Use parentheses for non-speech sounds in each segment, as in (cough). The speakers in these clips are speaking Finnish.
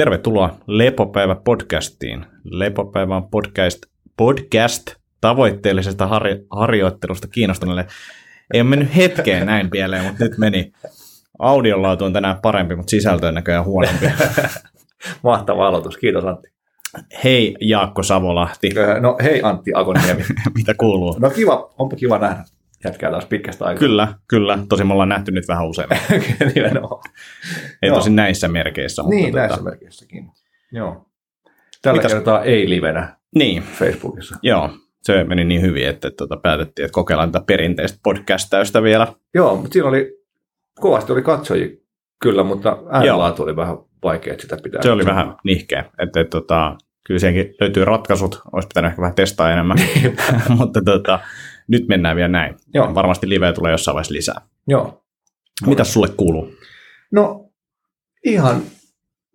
Tervetuloa Lepopäivä podcastiin. Lepopäivä on podcast, podcast tavoitteellisesta har- harjoittelusta kiinnostuneelle. Ei ole mennyt hetkeen näin pieleen, mutta nyt meni. Audionlaatu on tänään parempi, mutta sisältö on näköjään huonompi. (laughs) Mahtava aloitus, kiitos Antti. Hei Jaakko Savolahti. No hei Antti Akoniemi. (laughs) Mitä kuuluu? No kiva, onpa kiva nähdä jätkää taas pitkästä aikaa. Kyllä, kyllä. Tosin me ollaan nähty nyt vähän useammin. (laughs) Nimenomaan. Ei Joo. tosin näissä merkeissä. Niin, mutta näissä merkeissäkin. Joo. Tällä Mitäs- kertaa ei livenä Niin, Facebookissa. joo. Se meni niin hyvin, että tota, päätettiin, että kokeillaan tätä perinteistä podcastausta vielä. Joo, mutta siinä oli, kovasti oli katsojia kyllä, mutta äänenlaatu oli vähän vaikea, että sitä pitää. Se oli vähän nihkeä. Että, että, tota, kyllä siihenkin löytyy ratkaisut. Olisi pitänyt ehkä vähän testaa enemmän. (laughs) Mutta tota, nyt mennään vielä näin. Joo. Varmasti liveä tulee jossain vaiheessa lisää. Joo. Mitä sulle kuuluu? No, ihan,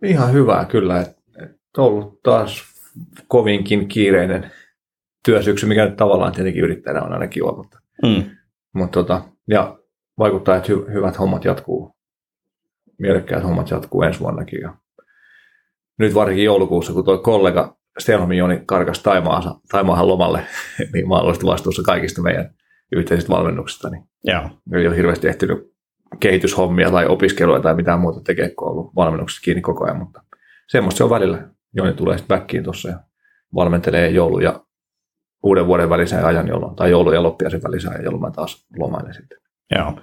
ihan hyvää kyllä. Et, et ollut taas kovinkin kiireinen työsyksy, mikä nyt tavallaan tietenkin yrittäjänä on aina kiva, mutta, Mm. mutta tota, ja vaikuttaa, että hy, hyvät hommat jatkuu, mielekkäät hommat jatkuu ensi vuonnakin. Ja nyt varsinkin joulukuussa, kun tuo kollega Stenholmin Joni karkas Taimaahan, Taimaahan lomalle, niin mä olen vastuussa kaikista meidän yhteisistä valmennuksista, niin Joo. ei ole hirveästi ehtinyt kehityshommia tai opiskelua tai mitään muuta tekee, kun on ollut valmennuksessa kiinni koko ajan, mutta semmoista se on välillä. Joni tulee sitten backiin tuossa ja valmentelee joulu ja uuden vuoden välisen ajan, jolloin, tai joulu ja loppiaisen välisen ajan, jolloin mä taas lomailen sitten. Joo.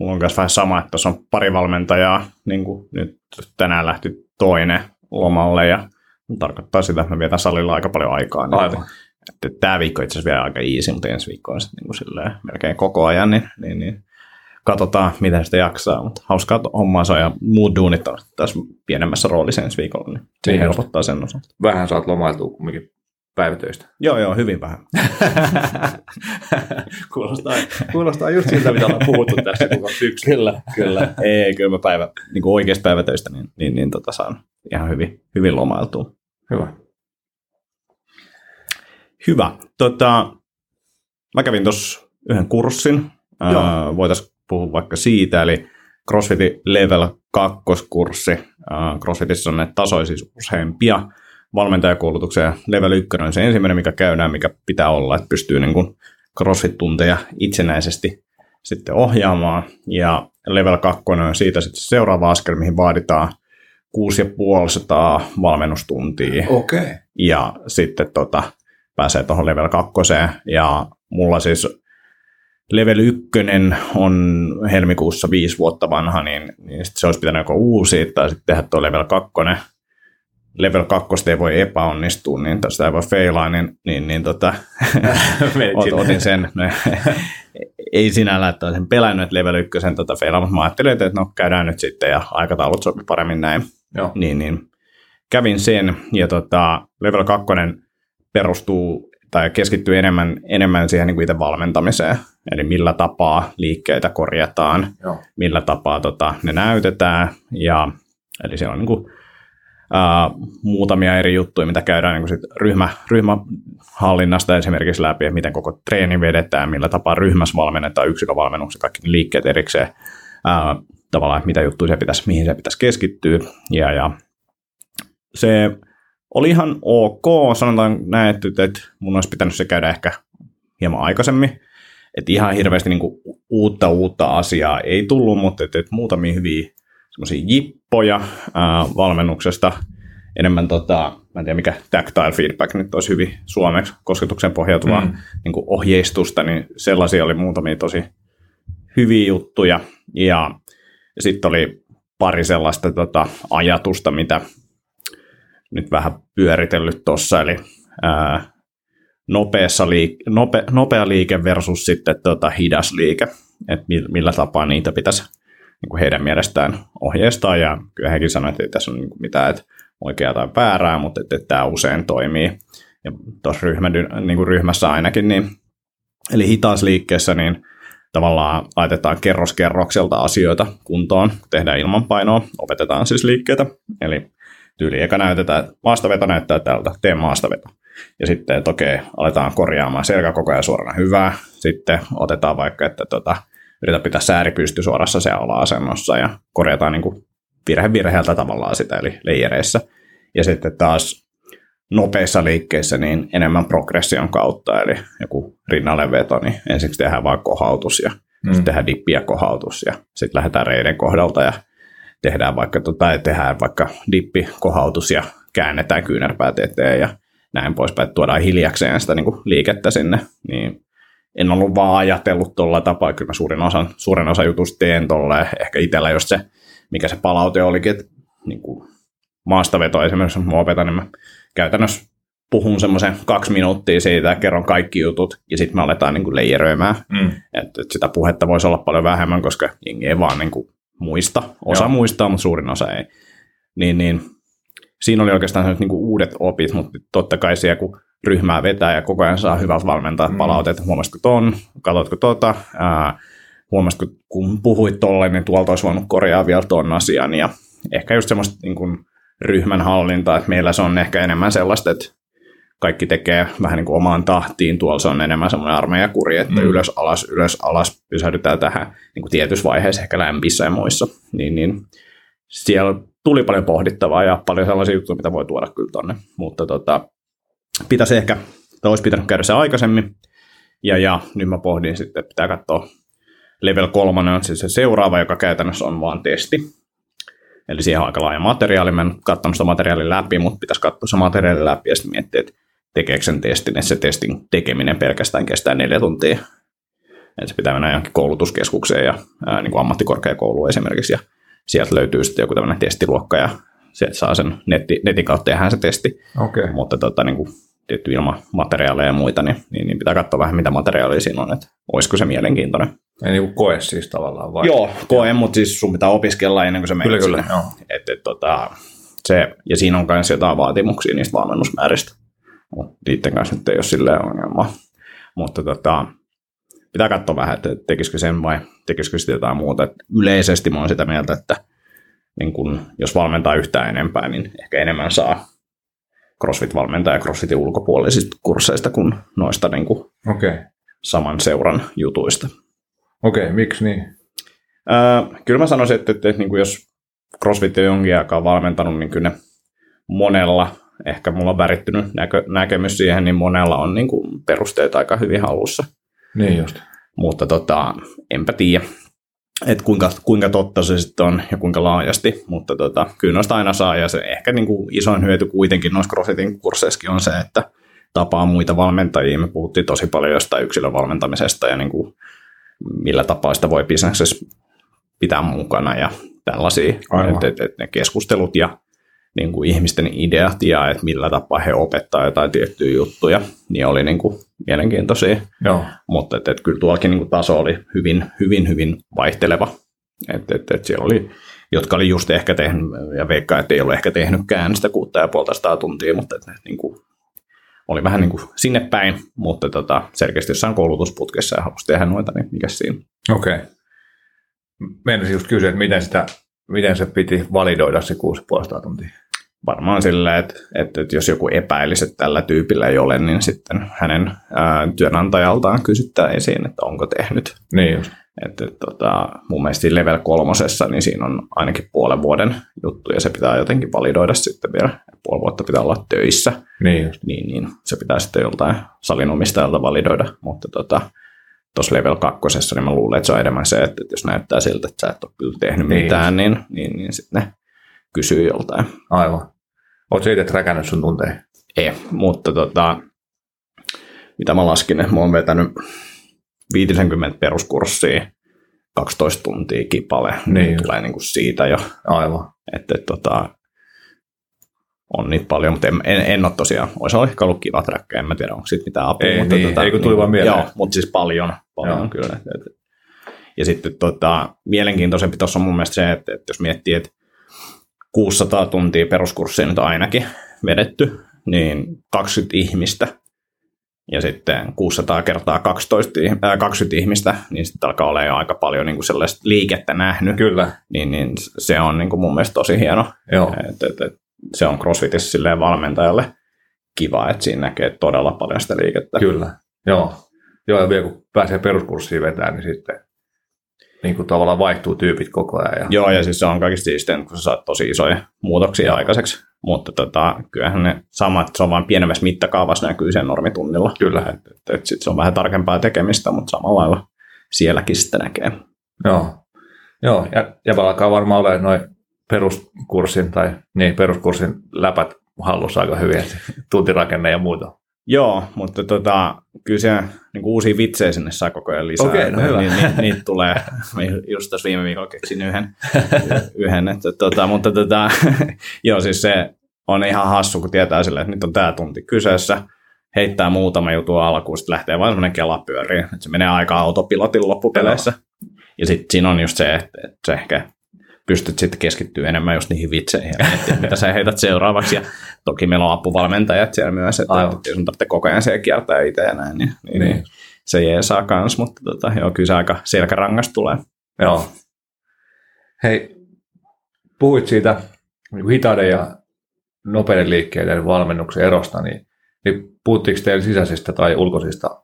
Mulla on myös vähän sama, että tuossa on pari valmentajaa. Niin kuin nyt tänään lähti toinen lomalle ja tarkoittaa sitä, että mä vietän salilla aika paljon aikaa. Niin Aivan. Että, että tämä viikko itse asiassa vielä aika easy, mutta ensi viikko on sitten niin kuin silleen melkein koko ajan, niin, niin, niin katsotaan, miten sitä jaksaa. Mutta hauskaa hommaa se on, ja muut duunit on tässä pienemmässä roolissa ensi viikolla, niin se Niin helpottaa sen osalta. Vähän saat lomailtua kumminkin päivätöistä. Joo, joo, hyvin vähän. (laughs) kuulostaa, kuulostaa just siltä, mitä ollaan puhuttu tässä koko syksy. kyllä, kyllä. (laughs) Ei, kyllä mä päivä, niin kuin oikeasta päivätöistä, niin, niin, niin tota saan ihan hyvin, hyvin lomailtua. Hyvä. Hyvä. Tota, mä kävin tuossa yhden kurssin. Ää, Voitaisiin puhua vaikka siitä, eli CrossFitin Level 2-kurssi. Ää, CrossFitissa on näitä tasoja siis useampia. Valmentajakoulutuksen ja Level 1 on se ensimmäinen, mikä käydään, mikä pitää olla, että pystyy niin kuin CrossFit-tunteja itsenäisesti sitten ohjaamaan. Ja Level 2 on siitä sitten se seuraava askel, mihin vaaditaan 6500 valmennustuntia Okei. Okay. ja sitten tota, pääsee tuohon level 2. Ja mulla siis level 1 on helmikuussa viisi vuotta vanha, niin, niin sit se olisi pitänyt joko uusia tai sitten tehdä tuo level 2. Level 2 ei voi epäonnistua, niin tästä ei voi feilaa, niin, niin, niin tota, (laughs) (laughs) otin sen. (laughs) ei sinällään, että olisin pelännyt, että level 1 tota feilaa, mutta mä ajattelin, että no käydään nyt sitten ja aikataulut sopii paremmin näin Joo. niin, niin kävin sen, ja tota, level 2 perustuu tai keskittyy enemmän, enemmän siihen niin kuin itse valmentamiseen, eli millä tapaa liikkeitä korjataan, Joo. millä tapaa tota, ne näytetään, ja eli siellä on niin kuin, ää, muutamia eri juttuja, mitä käydään niin kuin sit ryhmä, ryhmähallinnasta esimerkiksi läpi, että miten koko treeni vedetään, millä tapaa ryhmässä valmennetaan yksikkövalmennuksen, kaikki liikkeet erikseen, ää, tavallaan, että mitä juttuja se pitäisi, mihin se pitäisi keskittyä, ja, ja se oli ihan ok, sanotaan näin, että, että mun olisi pitänyt se käydä ehkä hieman aikaisemmin, että ihan hirveästi niin kuin uutta uutta asiaa ei tullut, mutta että, että muutamia hyviä semmoisia jippoja ää, valmennuksesta, enemmän tota, mä en tiedä mikä tactile feedback nyt olisi hyvin suomeksi, kosketuksen pohjautuvaa mm. Mm. niin kuin ohjeistusta, niin sellaisia oli muutamia tosi hyviä juttuja, ja, sitten oli pari sellaista tota, ajatusta, mitä nyt vähän pyöritellyt tuossa, eli ää, nopeassa liike, nope, nopea liike versus sitten tota, hidas liike, että millä tapaa niitä pitäisi niin kuin heidän mielestään ohjeistaa, ja kyllä hekin sanoivat, että ei tässä ole niin mitään että oikeaa tai väärää, mutta että, että tämä usein toimii, ja tuossa ryhmä, niin kuin ryhmässä ainakin, niin, eli hitaassa liikkeessä, niin tavallaan laitetaan kerros kerrokselta asioita kuntoon, tehdään ilmanpainoa, opetetaan siis liikkeitä, eli tyyli eka näytetään, maastaveto näyttää tältä, tee maastaveto. Ja sitten, että okei, aletaan korjaamaan selkä koko ajan suorana hyvää. Sitten otetaan vaikka, että tota, yritä pitää sääri pysty suorassa se ala-asennossa ja korjataan niin kuin virhe virheeltä tavallaan sitä, eli leijereissä. Ja sitten taas nopeissa liikkeissä niin enemmän progression kautta, eli joku rinnalle veto, niin ensiksi tehdään vain kohautus ja mm. sitten tehdään dippi ja kohautus ja sitten lähdetään reiden kohdalta ja tehdään vaikka, tota, tehdään vaikka dippi, kohautus ja käännetään kyynärpäät eteen ja näin poispäin, että tuodaan hiljakseen sitä niin kuin liikettä sinne, niin en ollut vaan ajatellut tuolla tapaa, kyllä mä suurin osa, suurin osa jutusta teen tuolla, ehkä itsellä just se, mikä se palaute olikin, että niin kuin maastaveto esimerkiksi, kun mä opetan, niin mä käytännössä puhun semmoisen kaksi minuuttia siitä ja kerron kaikki jutut ja sitten me aletaan niin kuin leijeröimään. Mm. Et, et sitä puhetta voisi olla paljon vähemmän, koska jengi ei vaan niin kuin muista. Osa Joo. muistaa, mutta suurin osa ei. Niin, niin siinä oli oikeastaan niin kuin uudet opit, mutta totta kai siellä kun ryhmää vetää ja koko ajan saa hyvältä valmentaa mm. palautet, huomasitko ton, katsotko tota, ää, huomasitko kun puhuit tolle, niin tuolta olisi voinut korjaa vielä ton asian ja ehkä just semmoista niin kuin ryhmän hallintaa, että meillä se on ehkä enemmän sellaista, että kaikki tekee vähän niin kuin omaan tahtiin, tuolla se on enemmän semmoinen armeijakuri, että mm. ylös, alas, ylös, alas, pysähdytään tähän niin kuin tietyissä vaiheissa, ehkä lämpissä ja muissa, niin, niin. Siellä tuli paljon pohdittavaa ja paljon sellaisia juttuja, mitä voi tuoda kyllä tonne, mutta tota, pitäisi ehkä, tai olisi pitänyt käydä se aikaisemmin, ja, ja nyt mä pohdin sitten, että pitää katsoa level 3 on siis se seuraava, joka käytännössä on vaan testi, Eli siihen on aika laaja materiaali. Mä en katsonut sitä materiaalin läpi, mutta pitäisi katsoa se materiaali läpi ja sitten miettiä, että tekeekö sen testin, että se testin tekeminen pelkästään kestää neljä tuntia. Että se pitää mennä johonkin koulutuskeskukseen ja ää, niin kuin ammattikorkeakouluun esimerkiksi, ja sieltä löytyy sitten joku tämmöinen testiluokka, ja sieltä saa sen netti, netin kautta tehdä se testi. Okay. Mutta tota, niin kuin, tietty ilman materiaaleja ja muita, niin, niin, niin pitää katsoa vähän, mitä materiaalia siinä on, että olisiko se mielenkiintoinen. Ei niin koe siis tavallaan vai? Joo, koe, mutta siis sun pitää opiskella ennen kuin se menee Kyllä, kyllä, joo. Et, et, tota, se, ja siinä on myös jotain vaatimuksia niistä valmennusmääristä. Niiden kanssa nyt ei ole silleen ongelmaa. Mutta tota, pitää katsoa vähän, että tekisikö sen vai tekisikö sitten jotain muuta. Et yleisesti mä oon sitä mieltä, että niin kun, jos valmentaa yhtään enempää, niin ehkä enemmän saa CrossFit-valmentaja CrossFitin ulkopuolisista kursseista kuin noista niin kuin okay. saman seuran jutuista. Okei, okay, miksi niin? Öö, kyllä mä sanoisin, että, että, että niin kuin jos CrossFit on jonkin aikaa valmentanut, niin kyllä ne monella, ehkä mulla on värittynyt näkö, näkemys siihen, niin monella on niin kuin perusteet aika hyvin halussa. Niin just. Mutta tota, enpä tiedä, että kuinka, kuinka totta se sitten on ja kuinka laajasti, mutta tota, kyllä noista aina saa ja se ehkä niin kuin isoin hyöty kuitenkin noissa CrossFitin kursseissakin on se, että tapaa muita valmentajia. Me puhuttiin tosi paljon jostain yksilövalmentamisesta ja niin kuin millä tapaa sitä voi bisneksessä pitää mukana ja tällaisia. Että et, et ne keskustelut ja niin kuin ihmisten ideat ja että millä tapaa he opettaa jotain tiettyjä juttuja, niin oli niin kuin mielenkiintoisia. Joo. Mutta et, et, kyllä tuollakin niin kuin taso oli hyvin, hyvin, hyvin vaihteleva. Et, et, et siellä oli, jotka oli just ehkä tehnyt, ja veikkaa, että ei ole ehkä tehnytkään sitä kuutta ja puolta tuntia, mutta et, niin kuin, oli vähän niin kuin sinne päin, mutta tota, selkeästi jossain koulutusputkessa ja halusi tehdä noita, niin mikä siinä? Okei. Okay. Meinasin just kysyä, että miten, sitä, miten se piti validoida se 6,5 tuntia? Varmaan sillä, että, että, että jos joku epäilisi, että tällä tyypillä ei ole, niin sitten hänen ää, työnantajaltaan kysyttäisiin, että onko tehnyt. Niin just. Että, tota, mun mielestä level kolmosessa, niin siinä on ainakin puolen vuoden juttu, ja se pitää jotenkin validoida sitten vielä. Puoli vuotta pitää olla töissä. Niin, niin, niin se pitää sitten joltain salinomistajalta validoida. Mutta tota, tuossa level kakkosessa, niin mä luulen, että se on enemmän se, että, että jos näyttää siltä, että sä et ole kyllä tehnyt niin. mitään, niin, niin, niin sitten ne kysyy joltain. Aivan. Oletko itse träkännyt sun tunteja? Ei, mutta tota, mitä mä laskin, että mä oon vetänyt 50 peruskurssia, 12 tuntia kipale, niin, niin tulee niin kuin siitä jo. Aivan. Että, että tota, on niitä paljon, mutta en, en, en ole tosiaan, olisi ehkä ollut kiva träkkä, en mä tiedä, onko siitä mitään apua. Ei, mutta niin, tota, ei kun tuli niin, vaan mieleen. Joo, mutta siis paljon, paljon joo. kyllä. Et, ja sitten tota, mielenkiintoisempi tuossa on mun mielestä se, että, että jos miettii, että 600 tuntia peruskurssia nyt ainakin vedetty, niin 20 ihmistä ja sitten 600 kertaa 12, äh, 20 ihmistä, niin sitten alkaa olla jo aika paljon niin kuin sellaista liikettä nähnyt. Kyllä. Niin, niin se on niin kuin mun mielestä tosi hieno. Joo. Et, et, et, se on CrossFitissä silleen valmentajalle kiva, että siinä näkee todella paljon sitä liikettä. Kyllä, joo. Joo, ja vielä kun pääsee peruskurssiin vetämään, niin sitten niin kuin tavallaan vaihtuu tyypit koko ajan. Ja... Joo, ja siis se on kaikista siisteen, kun sä saat tosi isoja muutoksia aikaiseksi. mutta tota, kyllähän ne samat, se on vain pienemmässä mittakaavassa näkyy sen normitunnilla. Kyllä. Et, et, et sit se on vähän tarkempaa tekemistä, mutta samalla lailla sielläkin sitten näkee. Joo. Joo, ja, ja alkaa varmaan olla noin peruskurssin tai niin, peruskurssin läpät hallussa aika hyvin, tuntirakenne ja muuta. Joo, mutta tota, kyllä siellä niin uusia vitsejä sinne saa koko ajan lisää. Okei, no hyvä. Ni, ni, niitä tulee. (laughs) Mä just tässä viime viikolla keksin yhden. (laughs) yhden että, tota, mutta tota, (laughs) joo, siis se on ihan hassu, kun tietää sille, että nyt on tämä tunti kyseessä, heittää muutama jutu alkuun, sitten lähtee vain semmoinen kela pyöriin, että se menee aika autopilotin loppupeleissä. Ja sitten siinä on just se, että, että se ehkä pystyt sitten keskittyä enemmän just niihin vitseihin ja miettiä, mitä sä heität seuraavaksi. Ja toki meillä on apuvalmentajat siellä myös, että, Aivan. että jos on tarvitse koko ajan siellä kiertää itse ja näin, niin, niin, Niin. se jeesaa kans, mutta tota, joo, kyllä se aika selkärangas tulee. Joo. Hei, puhuit siitä niin hitaiden ja nopeiden liikkeiden valmennuksen erosta, niin, niin puhuttiinko teillä sisäisistä tai ulkoisista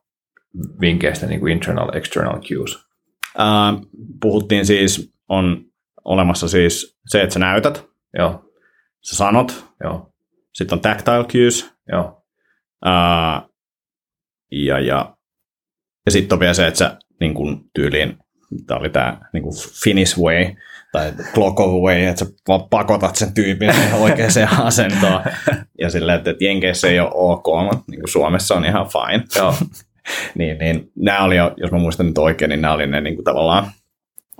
vinkkeistä, niin kuin internal, external cues? Ää, puhuttiin siis, on olemassa siis se, että sä näytät, Joo, sä sanot, joo, sitten on tactile cues, joo, ää, ja, ja, ja sitten on vielä se, että sä niin kun, tyyliin, tämä oli tämä niin Finnish way, tai clock of way, että sä vaan pakotat sen tyypin oikeaan (laughs) asentoon. Ja silleen, että, että Jenkeissä ei ole ok, mutta niin kuin Suomessa on ihan fine. joo, (laughs) niin, niin nämä oli, jo- jos mä muistan nyt oikein, niin nämä oli ne niin kuin tavallaan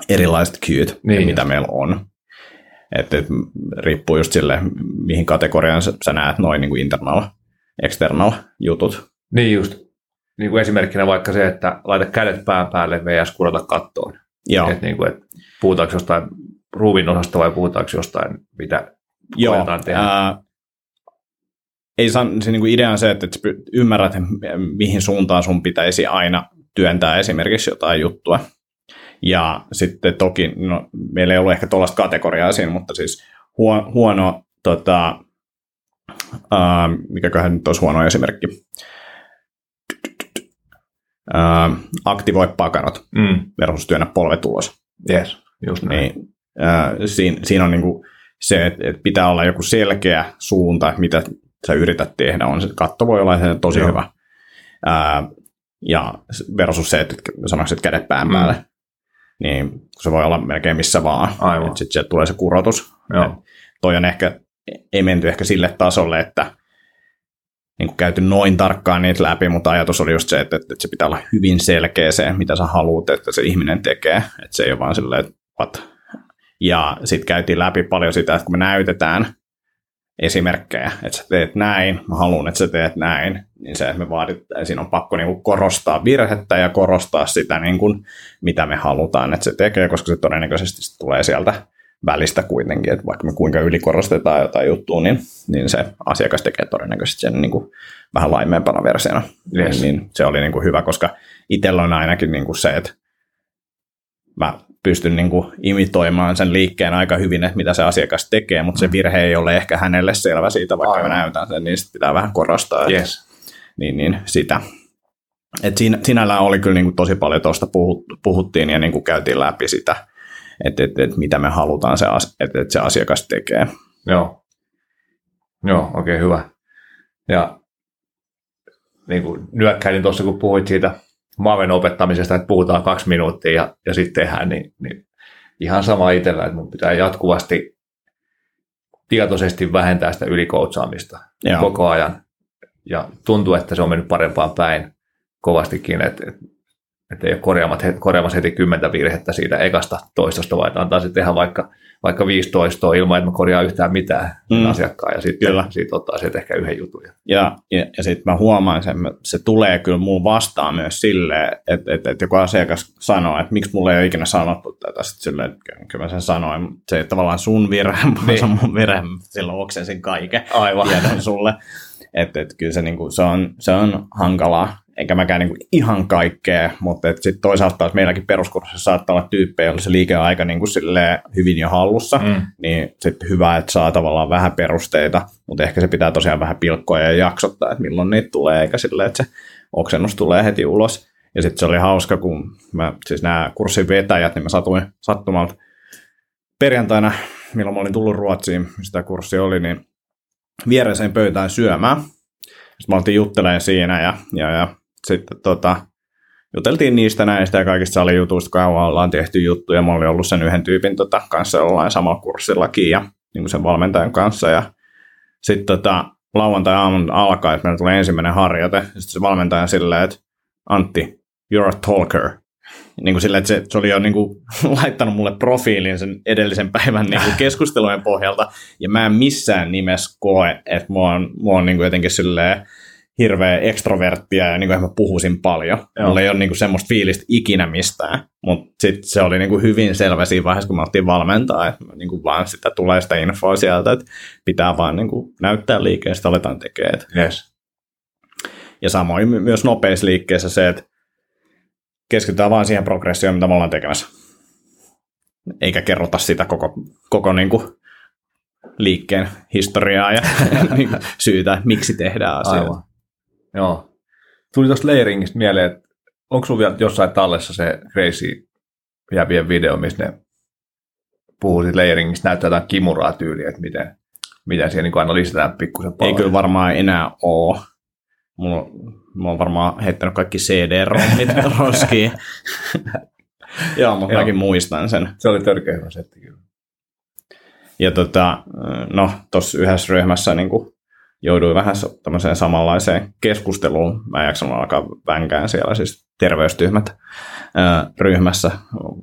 erilaiset kyyt, Niin mitä just. meillä on. Että et, riippuu just sille, mihin kategoriaan sä, sä näet noin niin kuin internal, external jutut. niin just. Niin kuin esimerkkinä vaikka se, että laita kädet pään päälle vs. kurota kattoon. Joo, Et niin kuin, että puhutaanko jostain ruuvin osasta vai puhutaanko jostain, mitä Joo, koetaan tehdä. ää, ei saa, se niinku idea on se, että py- ymmärrät, mihin suuntaan sun pitäisi aina työntää esimerkiksi jotain juttua. Ja sitten toki, no, meillä ei ollut ehkä tuollaista kategoriaa siinä, mutta siis huono, huono tota, ää, mikäköhän nyt olisi huono esimerkki. Ää, aktivoi pakanot Mm, versus työnnä polvet ulos. yes, just näin. Niin, ää, siinä, siinä on niinku se, että, että pitää olla joku selkeä suunta, mitä sä yrität tehdä. On se katto voi olla se tosi Joo. hyvä. Ää, ja versus se, että sanoisin, että kädet pään Mm. Niin kun se voi olla melkein missä vaan. Aivan. Sitten sieltä tulee se kurotus. Joo. Et toi on ehkä, ei menty ehkä sille tasolle, että niin kuin käyty noin tarkkaan niitä läpi, mutta ajatus oli just se, että, että se pitää olla hyvin selkeä se, mitä sä haluat, että se ihminen tekee. Että se ei ole vaan silleen, että what. Ja sitten käytiin läpi paljon sitä, että kun me näytetään esimerkkejä, että sä teet näin, mä haluan, että sä teet näin, niin se, että me vaaditaan, siinä on pakko niinku korostaa virhettä ja korostaa sitä, niinku, mitä me halutaan, että se tekee, koska se todennäköisesti sit tulee sieltä välistä kuitenkin, että vaikka me kuinka ylikorostetaan jotain juttua, niin, niin se asiakas tekee todennäköisesti sen niin kuin vähän laimeempana versiona. Yes. Niin, niin se oli niin kuin hyvä, koska itsellä on ainakin niin kuin se, että mä pystyn niin kuin imitoimaan sen liikkeen aika hyvin, että mitä se asiakas tekee, mutta se virhe ei ole ehkä hänelle selvä siitä, vaikka Aivan. mä näytän sen, niin sit pitää vähän korostaa. että- Yes. niin, niin sitä. Et siinä, sinällään oli kyllä niin kuin tosi paljon tuosta puhut, puhuttiin ja niin kuin käytiin läpi sitä, että et, et mitä me halutaan, se, että et se asiakas tekee. Joo. Joo, oikein hyvä. Ja niin kuin nyökkäilin tuossa, kun puhuit siitä Maven opettamisesta, että puhutaan kaksi minuuttia ja, ja sitten tehdään, niin, niin ihan sama itsellä, että mun pitää jatkuvasti tietoisesti vähentää sitä ylikoutsaamista Joo. koko ajan. Ja tuntuu, että se on mennyt parempaan päin kovastikin, että, että, että ei ole korjaamat, korjaamassa heti kymmentä virhettä siitä ekasta toistosta, vaan antaa se tehdä vaikka, vaikka 15 ilman, että mä korjaan yhtään mitään Mm. asiakkaan, ja sitten Kyllä. siitä ottaa sieltä ehkä yhden jutun. Ja, ja, ja sitten mä huomaan sen, se tulee kyllä mulla vastaan myös silleen, että, että, että joku asiakas sanoo, että miksi mulle ei ole ikinä sanottu tätä, sitten silleen, että kyllä- mä sen sanoin, se ei tavallaan sun virhe, (laughs) Niin. se on mun virhe, silloin oksensin kaiken. Aivan. tiedon sulle. Että et kyllä se, niinku, se, on, se on hankalaa, eikä mäkään niinku ihan kaikkea, mutta sitten toisaalta taas meilläkin peruskurssissa saattaa olla tyyppejä, joilla se liike on aika niinku silleen hyvin jo hallussa, Mm. niin sitten hyvä, että saa tavallaan vähän perusteita, mutta ehkä se pitää tosiaan vähän pilkkoa ja jaksottaa, että milloin niitä tulee, eikä silleen, että se oksennus tulee heti ulos. Ja sitten se oli hauska, kun mä, siis nämä kurssin vetäjät, niin mä satuin sattumalta perjantaina, milloin mä olin tullut Ruotsiin, sitä kurssi oli, niin viereiseen pöytään syömään. Sitten me oltiin juttelemaan siinä ja, ja, ja sitten tota, juteltiin niistä näistä ja kaikista salijutuista, kauan ollaan tehty juttuja. Mä olin ollut sen yhden tyypin tota, kanssa jollain samalla kurssillakin ja niin kuin sen valmentajan kanssa. Ja sitten tota, lauantai-aamun alkaa, että meillä tulee ensimmäinen harjoite. Sitten se valmentaja silleen, että Antti, you're a talker. Niin kuin sillä, että se, se oli jo niin kuin, (laughs) laittanut mulle profiilin sen edellisen päivän niin kuin keskustelujen pohjalta, ja mä en missään nimessä koe, että mua on, mua on niin kuin jotenkin silleen, hirveä ekstroverttia ja niin kuin mä puhuisin paljon. Joo. Mulla ei ole niin kuin semmoista fiilistä ikinä mistään, mutta sitten se oli niin kuin hyvin selvä siinä vaiheessa, kun me oltiin valmentaa, että niin kuin vaan sitä tulee sitä infoa sieltä, että pitää vaan niin kuin näyttää liikkeen, sitä aletaan tekemään. Yes. Ja samoin myös nopeissa liikkeissä se, että keskitytään vaan siihen progressioon, mitä me ollaan tekemässä. Eikä kerrota sitä koko, koko niin kuin liikkeen historiaa ja (laughs) niin syytä, miksi tehdään asioita. Aivan. Joo. Tuli tuosta Leiringistä mieleen, että onko sinulla vielä jossain tallessa se Crazy jävien video, missä ne puhuu siitä Leiringistä, näyttää jotain kimuraa tyyliä, että miten, miten siihen niin aina lisätään pikkusen paljon. Ei kyllä varmaan enää ole. Mulla, mä oon varmaan heittänyt kaikki CD-rommit (laughs) roskiin. (laughs) Joo, mutta mäkin muistan sen. Se oli törkeä hyvä setti kyllä. Ja tota, no, tuossa yhdessä ryhmässä niin kuin jouduin vähän tämmöiseen samanlaiseen keskusteluun. Mä en jaksanut alkaa vänkään siellä, siis terveystyhmät ää, ryhmässä.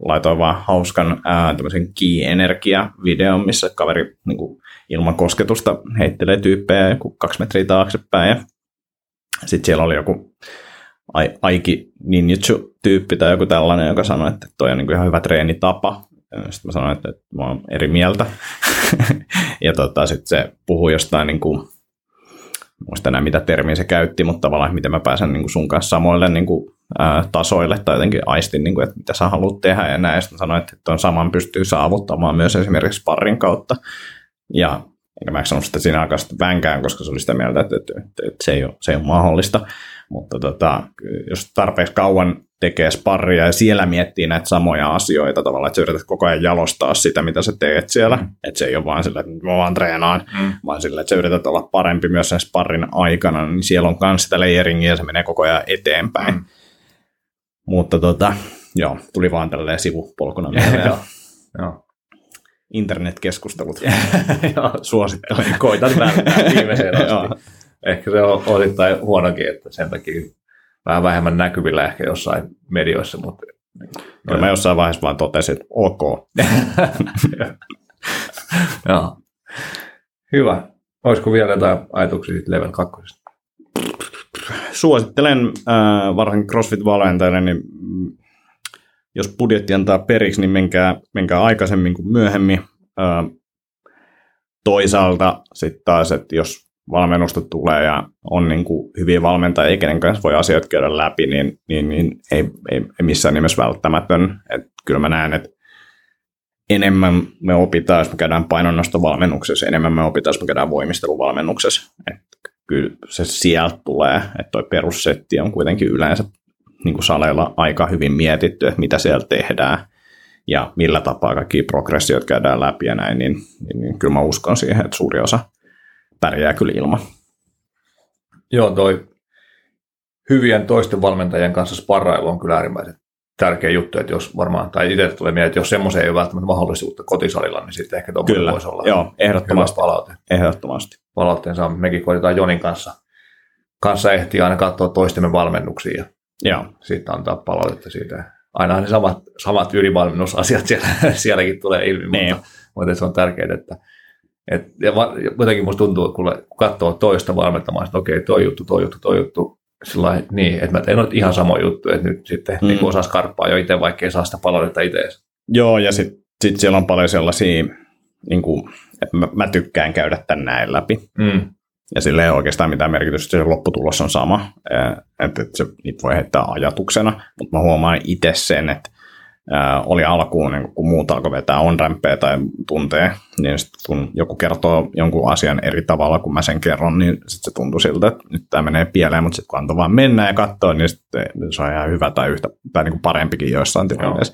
Laitoin vaan hauskan ää, tämmöisen key-energia-videon, missä kaveri niin kuin, ilman kosketusta heittelee tyyppejä joku kaksi metriä taaksepäin. Sitten siellä oli joku Aiki Ninjutsu-tyyppi tai joku tällainen, joka sanoi, että toi on niin kuin ihan hyvä treenitapa. Sitten mä sanoin, että, että mä oon eri mieltä. (laughs) ja tota, sitten se puhui jostain niin kuin, muista enää mitä termiä se käytti, mutta tavallaan miten mä pääsen niin kuin sun kanssa samoille niin kuin, ää, tasoille tai jotenkin aistin, niin kuin, että mitä sä haluat tehdä ja näin. Sitten sanoin, että tuon saman pystyy saavuttamaan myös esimerkiksi sparrin kautta. Ja enkä mä sanonut sitä siinä aikaa vänkään, koska se oli sitä mieltä, että, että, että, että se, ei ole, se ei ole mahdollista. Mutta tota, jos tarpeeksi kauan tekee sparria ja siellä miettii näitä samoja asioita tavallaan, että sä yrität koko ajan jalostaa sitä, mitä sä teet siellä. Mm. Että se ei ole vaan sillä, että mä vaan treenaan, mm. vaan sillä, että sä yrität olla parempi myös sen sparrin aikana, niin siellä on myös sitä layeringia ja se menee koko ajan eteenpäin. Mm. Mutta tota, joo, tuli vaan tälleen sivupolkuna (laughs) mieleen. joo. Internetkeskustelut. (laughs) suosittelen. (laughs) Koitan välttää viimeiseen asti. Ehkä se on osittain huonokin, että sen takia vähän vähemmän näkyvillä ehkä jossain medioissa, mutta Kyllä mä jossain vaiheessa vaan totesin, että ok. (laughs) Joo. Hyvä. Olisiko vielä jotain ajatuksia level 2? Suosittelen äh, varsinkin CrossFit-valmentajille, niin jos budjetti antaa periksi, niin menkää, menkää aikaisemmin kuin myöhemmin. Äh, toisaalta sitten taas, että jos valmennusta tulee ja on niin kuin hyviä valmentajia, kenen kanssa voi asioita käydä läpi, niin, niin, niin ei, ei, ei missään nimessä välttämätön. Et kyllä mä näen, että enemmän me opitaan, jos me käydään painonnostovalmennuksessa, enemmän me opitaan, jos me käydään voimisteluvalmennuksessa. Et kyllä se sieltä tulee, että toi perussetti on kuitenkin yleensä niin kuin saleilla aika hyvin mietitty, että mitä siellä tehdään ja millä tapaa kaikki progressiot käydään läpi ja näin, niin, niin, niin kyllä mä uskon siihen, että suuri osa pärjää kyllä ilman. Joo, toi hyvien toisten valmentajien kanssa sparrailu on kyllä äärimmäisen tärkeä juttu, että jos varmaan, tai itse tulee mieleen, että jos semmoisen ei ole välttämättä mahdollisuutta kotisalilla, niin sitten ehkä tuommoinen voisi olla Joo, ehdottomasti. palaute. Ehdottomasti. Palautteen saa, mekin koitetaan Jonin kanssa, kanssa ehtiä aina katsoa toistemme valmennuksia ja Joo. sitten antaa palautetta siitä. Aina ne samat, samat ylivalmennusasiat siellä, (laughs) sielläkin tulee ilmi, niin. mutta, mutta se on tärkeää, että et, ja jotenkin musta tuntuu, kun katsoo toista valmentamaan, että okei, toi juttu, toi juttu, toi juttu, sillä niin, että mä teen ihan sama juttu, että nyt sitten mm. niin osaa skarppaa jo itse, vaikka ei saa sitä palautetta itse. Joo, ja sitten sit siellä on paljon sellaisia, niin kuin, että mä, mä tykkään käydä tän näin läpi. Mm. Ja sillä ei oikeastaan mitään merkitystä, se lopputulos on sama, että, että se, niitä voi heittää ajatuksena, mutta mä huomaan itse sen, että ää, oli alkuun, niin kun muut alkoi vetää on tai tuntee, niin sit kun joku kertoo jonkun asian eri tavalla kuin mä sen kerron, niin sitten se tuntui siltä, että nyt tämä menee pieleen, mutta sitten kun antoi vaan mennä ja katsoa, niin sitten se on ihan hyvä tai yhtä tai niin kuin parempikin joissain tilanteissa.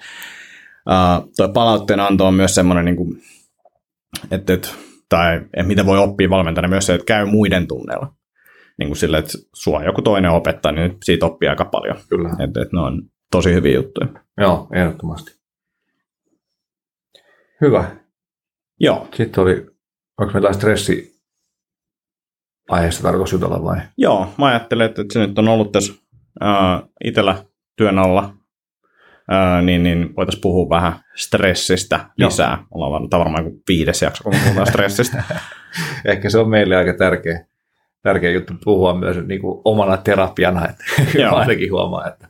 Uh, tuo palautteen anto on myös semmoinen, niin kuin, että, että tai mitä voi oppia valmentajana myös se, että käy muiden tunneilla. Niin kuin sille, että sua joku toinen opettaa, niin siitä oppii aika paljon. Kyllä. Että, että ne on tosi hyviä juttuja. Joo, ehdottomasti. Hyvä. Joo. Sitten oli, onko meillä stressi aiheesta tarkoitus jutella vai? Joo, mä ajattelen, että se nyt on ollut tässä äh, itsellä työn alla, äh, niin, niin voitaisiin puhua vähän stressistä lisää. Joo. Ollaan varmaan kuin viides jakso, kun puhutaan (laughs) stressistä. Ehkä se on meille aika tärkeä, tärkeä juttu puhua myös niin kuin omana terapiana, että Joo. (laughs) ainakin huomaa, että,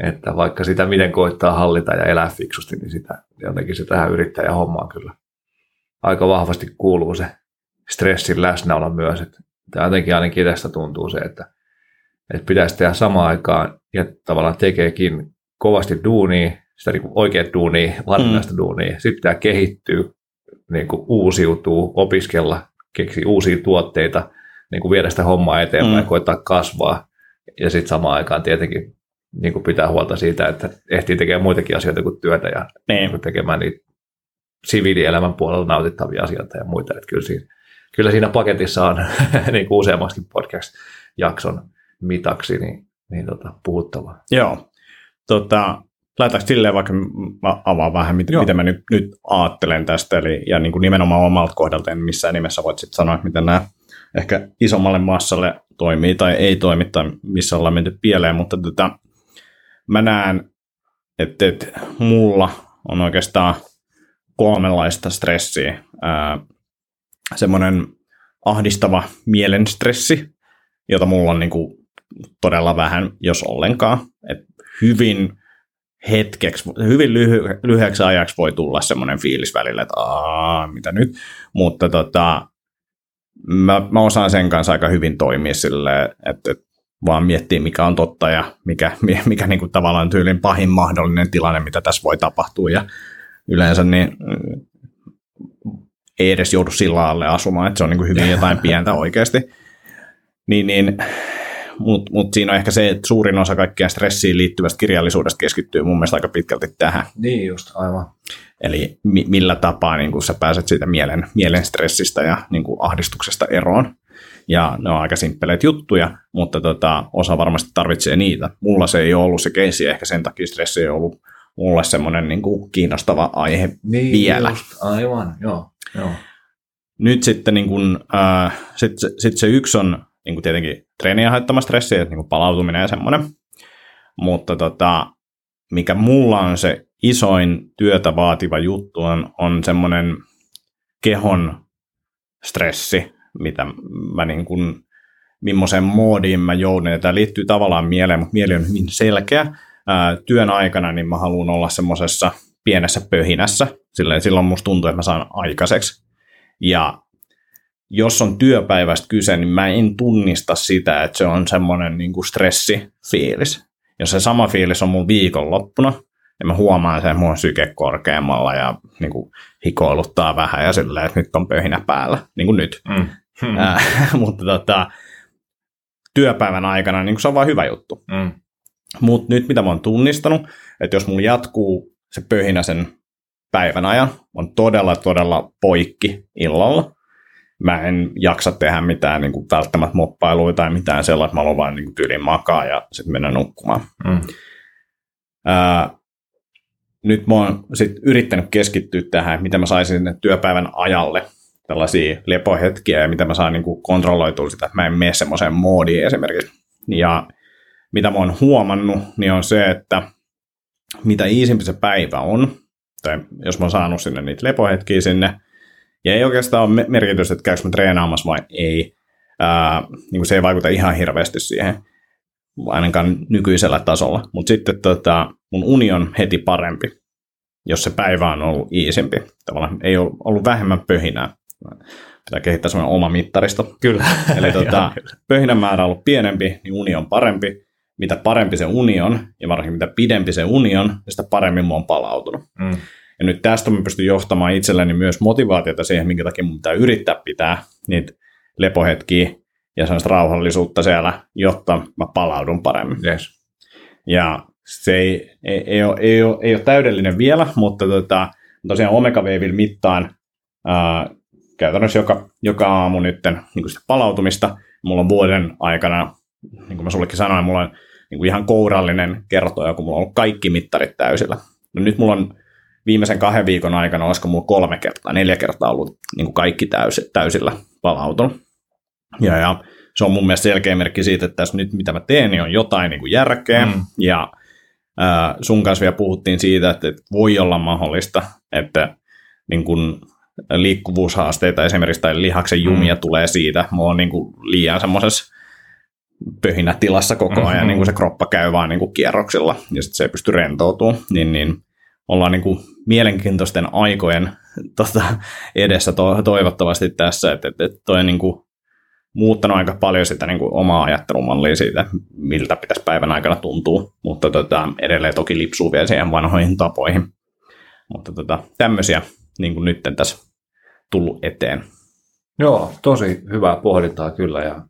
että vaikka sitä miten koittaa hallita ja elää fiksusti, niin sitä jotenkin se tähän yrittäjähommaan kyllä aika vahvasti kuuluu se stressin läsnäolo myös, että jotenkin ainakin tästä tuntuu se, että, että pitäisi tehdä samaan aikaan ja tavallaan tekeekin kovasti duunia, sitä niin oikeat duunia, varsinaista mm. duunia. Sitten pitää kehittyä, niin kuin uusiutuu, opiskella, keksiä uusia tuotteita, niin kuin viedä sitä hommaa eteenpäin mm. koittaa kasvaa. Ja sitten samaan aikaan tietenkin niin kuin pitää huolta siitä, että ehtii tekemään muitakin asioita kuin työtä ja niin. Niin tekemään niitä siviilielämän puolella nautittavia asioita ja muita. Että kyllä siinä kyllä siinä paketissa on (laughs) niin kuin useammaskin podcast-jakson mitaksi niin, niin tota, puhuttavaa. Joo. Tota, Lähdetäänkö silleen, vaikka mä avaan vähän, mitä, mitä mä nyt, nyt ajattelen tästä, eli ja niin kuin nimenomaan omalta kohdalta, en missään nimessä voit sitten sanoa, miten nämä ehkä isommalle massalle toimii tai ei toimi, tai missä ollaan menty pieleen, mutta tota, mä näen, että, että mulla on oikeastaan kolmenlaista stressiä. Ää, semmoinen ahdistava mielenstressi, jota mulla on niin kuin todella vähän, jos ollenkaan. Et hyvin hetkeksi, hyvin lyhy- lyhyeksi ajaksi voi tulla semmoinen fiilis välillä, että Aa, mitä nyt, mutta tota, mä, mä osaan sen kanssa aika hyvin toimia silleen, että, että vaan miettiä, mikä on totta ja mikä, (laughs) mikä niin kuin tavallaan tyylin pahin mahdollinen tilanne, mitä tässä voi tapahtua. Ja yleensä niin ei edes joudu sillä alle asumaan, että se on niin kuin hyvin jotain pientä (laughs) oikeasti. Niin, niin, Mutta mut siinä on ehkä se, että suurin osa kaikkea stressiin liittyvästä kirjallisuudesta keskittyy mun mielestä aika pitkälti tähän. Niin just, aivan. Eli mi- millä tapaa niin kun sä pääset siitä mielen, mielen stressistä ja niin ahdistuksesta eroon. Ja ne on aika simppeleitä juttuja, mutta tota, osa varmasti tarvitsee niitä. Mulla se ei ole ollut se keissi, ehkä sen takia stressi ei ollut mulle semmoinen niin kuin kiinnostava aihe niin, vielä. Just, aivan, joo. joo. Nyt sitten niin kuin, äh, sit, sit se yksi on niin kuin tietenkin treeniä haittama stressi, että niin kuin palautuminen ja semmoinen. Mutta tota, mikä mulla on se isoin työtä vaativa juttu on, on semmoinen kehon stressi, mitä mä niin kuin, millaiseen moodiin mä joudun. Ja tämä liittyy tavallaan mieleen, mutta mieli on hyvin selkeä ää, työn aikana, niin mä haluan olla semmoisessa pienessä pöhinässä. Silleen, silloin musta tuntuu, että mä saan aikaiseksi. Ja jos on työpäivästä kyse, niin mä en tunnista sitä, että se on semmoinen niin kuin stressifiilis. Jos se sama fiilis on mun viikonloppuna, niin mä huomaan sen mun syke korkeammalla ja niin kuin hikoiluttaa vähän ja silleen, että nyt on pöhinä päällä, niin kuin nyt. Mm. Hmm. Äh, (laughs) mutta tota, työpäivän aikana niin se on vain hyvä juttu. Mm. Mutta nyt mitä mä oon tunnistanut, että jos mulla jatkuu se pöhinä sen päivän ajan, on todella todella poikki illalla. Mä en jaksa tehdä mitään niin kuin välttämättä moppailuja tai mitään sellaista, mä haluan vain niin tyylin makaa ja sitten mennä nukkumaan. Mm. Ää, nyt mä oon sit yrittänyt keskittyä tähän, miten mä saisin työpäivän ajalle tällaisia lepohetkiä ja miten mä saan niin kuin kontrolloitua sitä, että mä en mene semmoiseen moodiin esimerkiksi. Ja mitä mä oon huomannut, niin on se, että mitä iisimpi se päivä on, tai jos mä oon saanut sinne niitä lepohetkiä sinne, ja ei oikeastaan ole merkitystä, että käykö mä treenaamassa vai ei, ää, niin kuin se ei vaikuta ihan hirveästi siihen, ainakaan nykyisellä tasolla. Mutta sitten tota, mun uni on heti parempi, jos se päivä on ollut iisimpi. Tavallaan ei ole ollut vähemmän pöhinää. Pitää kehittää semmoinen oma mittaristo. Kyllä. Eli (laughs) tota, pöhinän määrä on ollut pienempi, niin uni on parempi mitä parempi se uni on, ja varsinkin mitä pidempi se uni on, sitä paremmin mä oon palautunut. Mm. Ja nyt tästä mä pystyn johtamaan itselleni myös motivaatiota siihen, minkä takia mun pitää yrittää pitää niitä lepohetkiä ja sellaista rauhallisuutta siellä, jotta mä palaudun paremmin. Yes. Ja se ei, ei, ei, ole, ei, ole, ei ole täydellinen vielä, mutta tota, tosiaan omega mittaan ää, käytännössä joka, joka aamu nyt niin sitä palautumista. Mulla on vuoden aikana, niin kuin mä sullekin sanoin, mulla on niin kuin ihan kourallinen kertoja, kun mulla on ollut kaikki mittarit täysillä. No nyt mulla on viimeisen kahden viikon aikana, olisiko mulla kolme kertaa, neljä kertaa ollut niin kuin kaikki täys, täysillä palautunut. Ja, ja se on mun mielestä selkeä merkki siitä, että tässä nyt mitä mä teen, niin on jotain niin kuin järkeä. Mm. Ja ää, sun kanssa vielä puhuttiin siitä, että, että voi olla mahdollista, että niin kuin liikkuvuushaasteita esimerkiksi tai lihaksen jumia mm. tulee siitä. Mulla on niin kuin liian semmoisessa pöhinä tilassa koko ajan, mm-hmm. niin kuin se kroppa käy vaan niin kuin kierroksilla ja sitten se ei pysty rentoutumaan, niin, niin ollaan niin kuin mielenkiintoisten aikojen tota, edessä to, toivottavasti tässä, että, että, että toi niin kuin muuttanut aika paljon sitä niin kuin omaa ajattelumallia siitä, miltä pitäisi päivän aikana tuntua, mutta tota, edelleen toki lipsuu vielä siihen vanhoihin tapoihin. Mutta tota, tämmöisiä niin kuin nyt tässä tullut eteen. Joo, tosi hyvää pohdintaa kyllä ja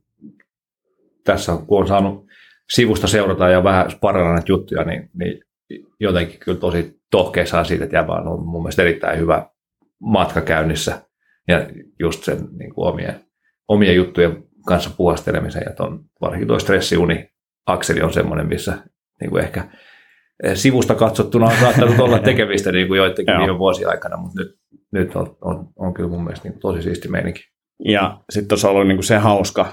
tässä kun on saanut sivusta seurata ja vähän sparrata näitä juttuja, niin, niin jotenkin kyllä tosi tohkeissaan siitä, että jäbä on mun mielestä erittäin hyvä matka käynnissä ja just sen niin kuin omien, omien juttujen kanssa puhastelemisen ja ton, varsinkin tuo stressiuni akseli on semmoinen, missä niin kuin ehkä sivusta katsottuna on saattanut olla (laughs) tekemistä niin kuin joidenkin viime vuosien aikana, mutta nyt, nyt on, on, on kyllä mun mielestä niin tosi siisti meininki. Ja sitten tuossa on ollut niin kuin se hauska,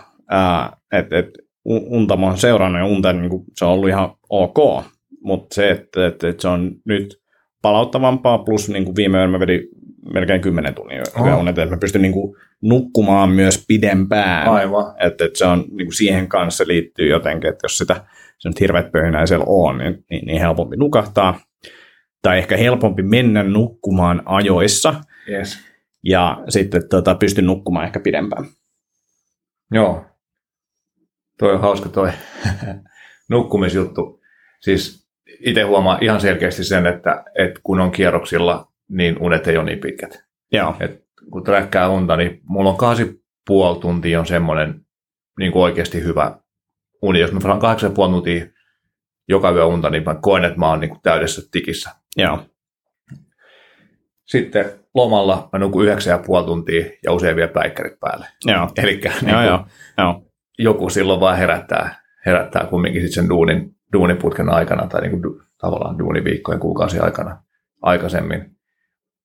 että et, unta mä oon seurannut ja unta niin kuin, se on ollut ihan ok, mutta se, että, että, että se on nyt palauttavampaa, plus niin kuin viime yönä mä vedin melkein 10 tunnin oh. unet, että mä pystyn niin kuin, nukkumaan myös pidempään. Aivan. Että, että se on niin kuin siihen kanssa liittyy jotenkin, että jos sitä se nyt hirveät pöhinää siellä on, niin, niin, niin helpompi nukahtaa. Tai ehkä helpompi mennä nukkumaan ajoissa. Yes. Ja sitten tota, pystyn nukkumaan ehkä pidempään. Joo. Toi on hauska toi (laughs) nukkumisjuttu. Siis itse huomaan ihan selkeästi sen, että, että kun on kierroksilla, niin unet ei ole niin pitkät. Joo. Et kun träkkää unta, niin mulla on kaasi puoli tuntia on semmoinen niin kuin oikeasti hyvä uni. Jos mä saan kahdeksan puoli tuntia joka yö unta, niin mä koen, että mä oon niin kuin täydessä tikissä. Joo. Sitten lomalla mä nukun yhdeksän ja puoli tuntia ja usein vielä päikkärit päälle. Joo. Eli niin joo, joo. Joku silloin vaan herättää, herättää kumminkin sit sen duunin, duuniputken aikana tai niin kuin du, tavallaan duuniviikkojen kuukausien aikana aikaisemmin,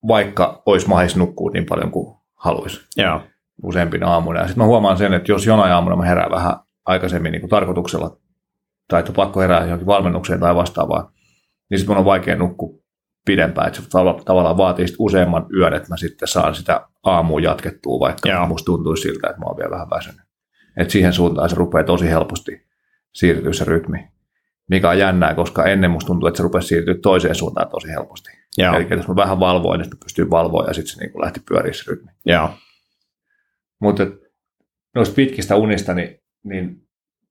vaikka olisi mahis nukkua niin paljon kuin haluaisi. Joo. Useampina aamuina. Sitten mä huomaan sen, että jos jonain aamuna mä herään vähän aikaisemmin niin kuin tarkoituksella, tai että on pakko herää johonkin valmennukseen tai vastaavaa, niin sitten mun on vaikea nukkua pidempään, että se tavallaan vaatii useamman yön, että mä sitten saan sitä aamuun jatkettua, vaikka Joo. musta tuntuisi siltä, että mä oon vielä vähän väsynyt. Että siihen suuntaan se rupeaa tosi helposti siirtyä se rytmi, mikä on jännää, koska ennen musta tuntuu, että se rupesi siirtyä toiseen suuntaan tosi helposti. Joo. Eli jos mä vähän valvoin, niin pystyin valvoa ja sitten se niin lähti pyöriä se rytmi. Joo. Mutta noista pitkistä unista, niin niin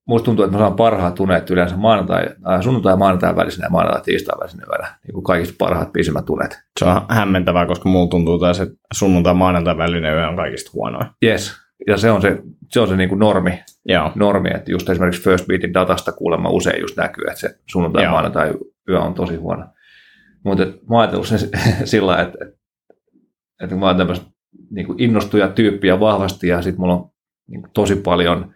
musta tuntuu, että mä saan parhaat unet yleensä maanantai, äh, sunnuntai ja maanantai välisenä ja maanantai tiistai välisenä yönä. Niin kuin kaikista parhaat pisimmät unet. Se on hämmentävää, koska mulla tuntuu taas, että sunnuntai maanantai välinen yö on kaikista huonoin. Yes. Ja se on se, se, on se niin kuin normi, Joo. normi, että just esimerkiksi First Beatin datasta kuulemma usein just näkyy, että se sunnuntai ja maanantai yö on tosi huono. Mutta mä oon ajatellut sen (laughs) sillä että, että, että mä oon tämmöistä niin innostuja tyyppiä vahvasti ja sitten mulla on niin tosi paljon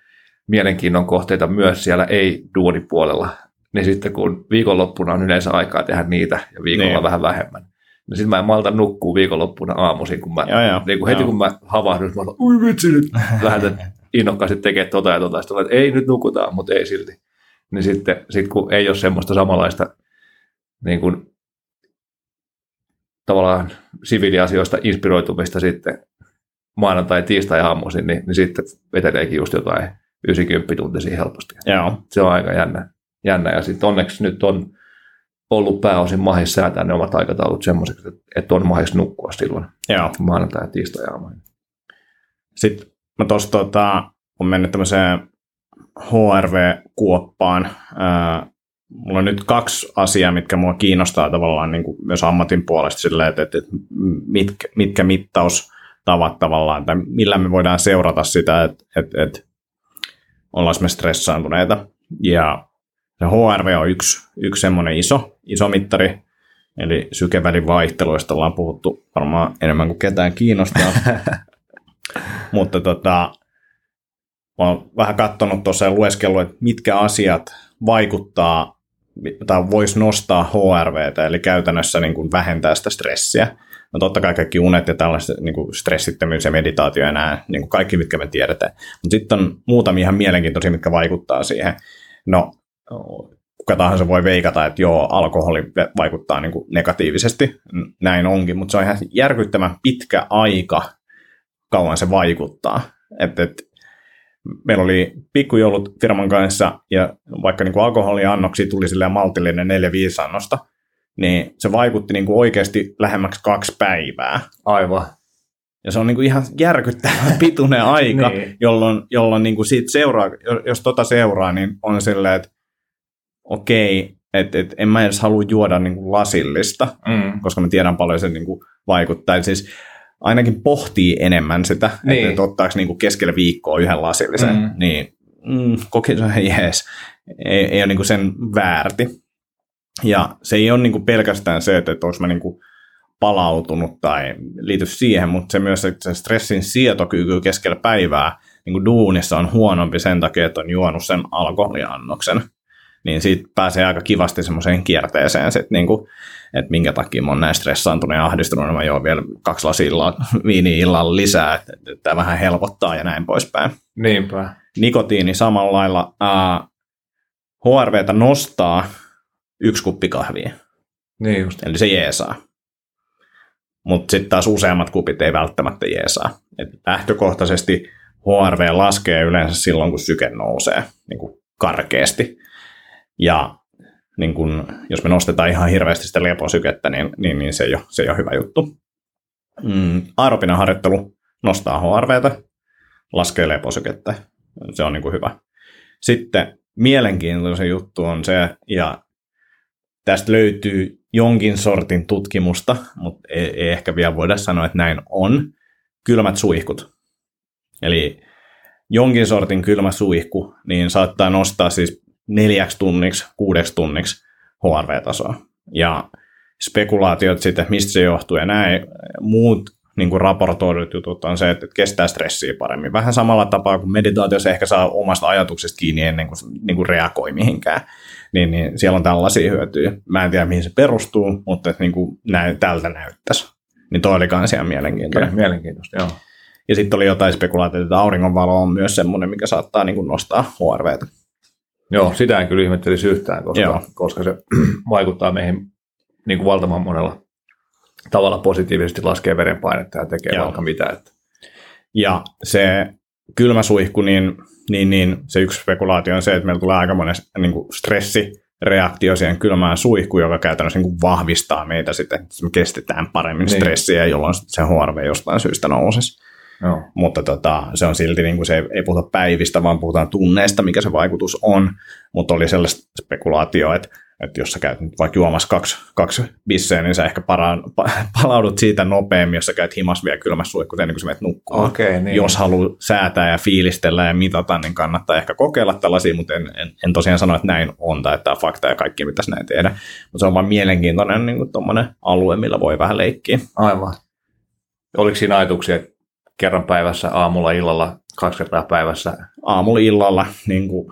mielenkiinnon kohteita myös siellä ei-duunipuolella, niin sitten kun viikonloppuna on yleensä aikaa tehdä niitä ja viikolla niin. vähän vähemmän, niin sitten mä en malta nukkuu viikonloppuna aamuisin, kun mä, joo, joo, niin kun heti joo. kun mä havahdun, mä olen, ui vitsi nyt, (laughs) lähdetään innokkaasti tekemään tota ja tota, sitten että ei nyt nukutaan, mutta ei silti. Niin sitten sit kun ei ole semmoista samanlaista niin kuin, tavallaan siviiliasioista inspiroitumista sitten maanantai, tiistai aamuisin, niin, niin sitten veteleekin just jotain 90 tuntisia helposti. Joo. Se on aika jännä. jännä. Ja sitten onneksi nyt on ollut pääosin mahis säätää ne omat aikataulut semmoiseksi, että on mahis nukkua silloin Joo. maanantai ja tiistai. Sitten mä tuossa tota, on mennyt tämmöiseen HRV-kuoppaan. mulla on nyt kaksi asiaa, mitkä mua kiinnostaa tavallaan niin kuin myös ammatin puolesta että, että, että mitkä, mitkä mittaustavat tavallaan, tai millä me voidaan seurata sitä, että, että, että ollaan me stressaantuneita. Ja se HRV on yksi, yksi semmoinen iso, iso mittari, eli sykevälin vaihteluista ollaan puhuttu varmaan enemmän kuin ketään kiinnostaa. (laughs) Mutta tota, mä oon vähän katsonut tuossa ja lueskellut, että mitkä asiat vaikuttaa tai voisi nostaa HRVtä, eli käytännössä niin kuin vähentää sitä stressiä. No totta kai kaikki unet ja tällaiset niin kuin stressittömyys ja meditaatio ja nämä, niin kuin kaikki, mitkä me tiedetään. Mutta sitten on muutamia ihan mielenkiintoisia, mitkä vaikuttaa siihen. No, kuka tahansa voi veikata, että joo, alkoholi vaikuttaa niin kuin negatiivisesti, näin onkin, mutta se on ihan järkyttävän pitkä aika, kauan se vaikuttaa. Et, et, meillä oli pikkujoulut firman kanssa, ja vaikka niin kuin alkoholiannoksia tuli silleen maltillinen 4-5 annosta, niin se vaikutti niin kuin oikeasti lähemmäksi kaksi päivää. Aivan. Ja se on niin kuin ihan järkyttävän (laughs) pituinen aika, niin. jolloin, jolloin niin kuin siitä seuraa, jos tota seuraa, niin on silleen, että okei, että et, en mä edes halua juoda niin kuin lasillista, mm. koska mä tiedän paljon se niin kuin vaikuttaa. Siis ainakin pohtii enemmän sitä, niin. että ottaako niin kuin keskellä viikkoa yhden lasillisen, mm. niin mm, koki se jees, ei, ei ole niin kuin sen väärti. Ja se ei ole niin kuin pelkästään se, että, että olisi mä niin kuin palautunut tai liity siihen, mutta se myös, että se stressin sietokyky keskellä päivää niin kuin duunissa on huonompi sen takia, että on juonut sen alkoholiannoksen niin siitä pääsee aika kivasti semmoiseen kierteeseen, sit, niin kuin, että minkä takia mä oon näin stressaantunut ja ahdistunut, niin mä joon vielä kaksi lasia (laughs) viini illalla lisää, että, että tämä vähän helpottaa ja näin poispäin. Niinpä. Nikotiini samalla lailla äh, HRVtä nostaa yksi kuppi kahvia. Niin just. Eli se jeesaa. Mutta sitten taas useammat kupit ei välttämättä jeesaa. Et lähtökohtaisesti HRV laskee yleensä silloin, kun syke nousee niin kuin karkeasti. Ja niin kun, jos me nostetaan ihan hirveästi sitä leposykettä, niin, niin, niin se, ei ole, se ei ole hyvä juttu. Mm, aerobinen harjoittelu nostaa HRVtä, laskee leposykettä. Se on niin kuin hyvä. Sitten mielenkiintoinen juttu on se, ja tästä löytyy jonkin sortin tutkimusta, mutta ei, ei ehkä vielä voida sanoa, että näin on, kylmät suihkut. Eli jonkin sortin kylmä suihku, niin saattaa nostaa siis neljäksi tunniksi, kuudeksi tunniksi HRV-tasoa. Ja spekulaatiot sitten, mistä se johtuu ja näin, muut niin kuin raportoidut jutut on se, että kestää stressiä paremmin. Vähän samalla tapaa kuin meditaatiossa ehkä saa omasta ajatuksesta kiinni ennen kuin, niin kuin reagoi mihinkään. Niin, niin siellä on tällaisia hyötyjä. Mä en tiedä, mihin se perustuu, mutta että niin kuin näin, tältä näyttäisi. Niin toi oli kans ihan mielenkiintoinen. Okay, mielenkiintoista, joo. Ja sitten oli jotain spekulaatioita, että auringonvalo on myös semmoinen, mikä saattaa niin kuin nostaa HRVtä. Joo, sitä en kyllä ihmettelisi yhtään, koska, koska se (clears throat) vaikuttaa meihin niin kuin valtavan monella tavalla positiivisesti laskee verenpainetta ja tekee Joo. vaikka mitä. Että. Ja se kylmäsuihku, niin, niin, niin se yksi spekulaatio on se, että meillä tulee aika monen niin kuin stressireaktio siihen kylmään suihkuun, joka käytännössä niin kuin vahvistaa meitä sitten, että me kestetään paremmin niin. stressiä, jolloin se HRV jostain syystä nousisi. Joo. Mutta tota, se on silti, niin kuin se ei, ei puhuta päivistä, vaan puhutaan tunneista, mikä se vaikutus on. Mutta oli sellaista spekulaatio, että, että jos sä käyt nyt vaikka juomassa kaksi, kaksi bisseä, niin sä ehkä paraan, palaudut siitä nopeammin, jos sä käyt himas vielä kylmässä suihkussa ennen kuin sä menet nukkumaan. Okay, niin. Jos haluaa säätää ja fiilistellä ja mitata, niin kannattaa ehkä kokeilla tällaisia, mutta en, en, en tosiaan sano, että näin on tai että tämä on fakta ja kaikki pitäisi näin tehdä. Mutta se on vaan mielenkiintoinen niin alue, millä voi vähän leikkiä. Aivan. Oliko siinä ajatuksia, että kerran päivässä, aamulla, illalla, kaksi kertaa päivässä? Aamulla, illalla niin kuin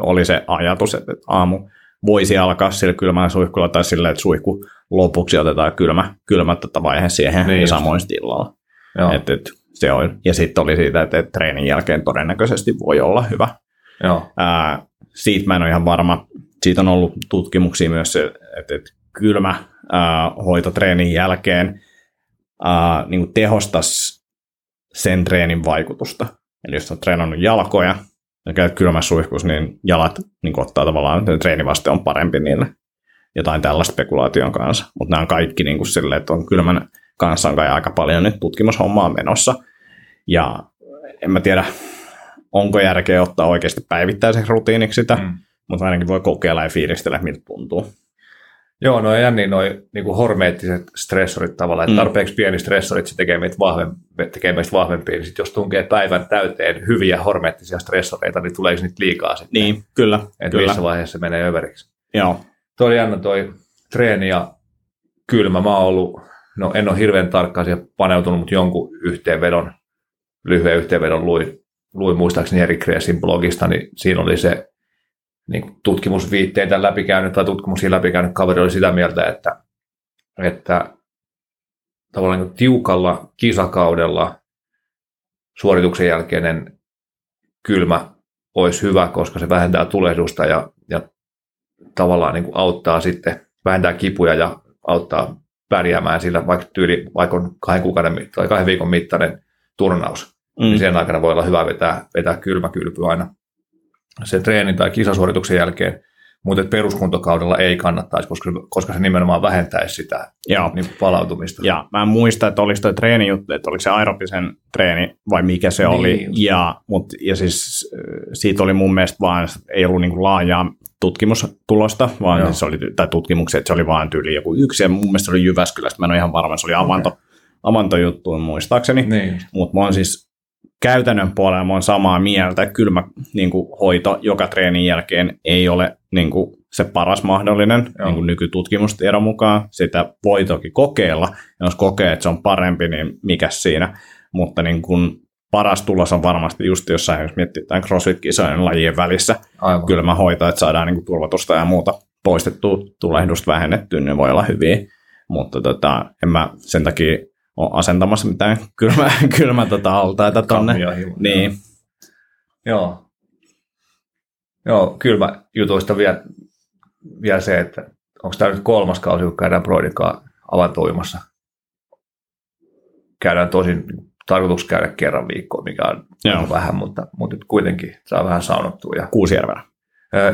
oli se ajatus, että aamu voisi alkaa sillä kylmällä suihkulla tai sillä, että suihku lopuksi otetaan kylmä, kylmä tätä vaihe siihen niin ja samoin illalla. Et, et, se on. Ja sitten oli siitä, että, että treenin jälkeen todennäköisesti voi olla hyvä. Joo. Ää, siitä mä en ole ihan varma. Siitä on ollut tutkimuksia myös, että, että kylmä ää, hoito treenin jälkeen ää, niin tehostaisi sen treenin vaikutusta. Eli jos olet treenannut jalkoja käyt kylmässä suihkussa, niin jalat niin ottaa tavallaan, että treenivaste on parempi niille. Jotain tällaista spekulaation kanssa. Mutta nämä on kaikki niin kuin silleen, että on kylmän kanssa on kai aika paljon nyt tutkimushommaa menossa. Ja en mä tiedä, onko järkeä ottaa oikeasti päivittäiseksi rutiiniksi sitä, mm. mutta ainakin voi kokeilla ja fiilistellä, miltä tuntuu. Joo, no ja niin noi niin hormeettiset stressorit tavallaan, että mm. tarpeeksi pieni stressorit se tekee meitä, vahvempi, tekee meistä vahvempia, niin sit jos tunkee päivän täyteen hyviä hormeettisia stressoreita, niin tuleeko niitä liikaa sitten? Niin, kyllä. Että kyllä. missä vaiheessa se menee överiksi. Joo. Toi jännä toi treeni ja kylmä. Mä oon ollut, no en ole hirveän tarkkaan siihen paneutunut, mutta jonkun yhteenvedon lyhyen yhteenvedon luin, luin muistaakseni Erik Kreesin blogista, niin siinä oli se niin tutkimusviitteitä läpikäynyt tai tutkimuksia läpikäynyt kaveri oli sitä mieltä, että, että tavallaan niin tiukalla kisakaudella suorituksen jälkeinen kylmä olisi hyvä, koska se vähentää tulehdusta ja, ja tavallaan niin kuin auttaa sitten, vähentää kipuja ja auttaa pärjäämään sillä, vaikka tyyli, vaikka on kahden, kuukauden tai kahden viikon mittainen turnaus, mm. niin sen aikana voi olla hyvä vetää, vetää kylmä kylpy aina sen treenin tai kisasuorituksen jälkeen, mutta peruskuntokaudella ei kannattaisi, koska, koska se nimenomaan vähentäisi sitä Joo. Niin palautumista. Ja mä en muista, että olisi tuo treenijuttu, että oliko se aerobisen treeni vai mikä se niin, oli. Ja, mut, ja siis siitä oli mun mielestä vaan, ei ollut niin laajaa tutkimustulosta, vaan se oli, tai tutkimuksia, että se oli vain tyyli joku yksi, ja mun mielestä se oli Jyväskylästä, mä en ole ihan varma, se oli avanto, okay. avantojuttu muistaakseni, niin. mutta mä oon siis käytännön puolella mä oon samaa mieltä, että kylmä niin kuin, hoito joka treenin jälkeen ei ole niin kuin, se paras mahdollinen niin kuin nykytutkimustiedon mukaan. Sitä voi toki kokeilla, ja jos kokee, että se on parempi, niin mikä siinä. Mutta niin kuin, paras tulos on varmasti just jossain, jos miettii tämän CrossFit-kisojen lajien välissä. Aivan. Kylmä hoito, että saadaan niin kuin, turvatusta ja muuta poistettua, tulehdusta vähennettyä, niin voi olla hyviä. Mutta tota, en mä sen takia ole asentamassa mitään kylmä, (laughs) kylmä tota altaita tonne. Niin. Joo. Joo, kylmä jutuista vielä, vielä se, että onko tämä nyt kolmas kausi, kun käydään Broidikaan avantoimassa. Käydään tosin tarkoitus käydä kerran viikkoon, mikä on Joo. vähän, mutta, mutta nyt kuitenkin saa vähän saunottua. Ja... Kuusijärvellä?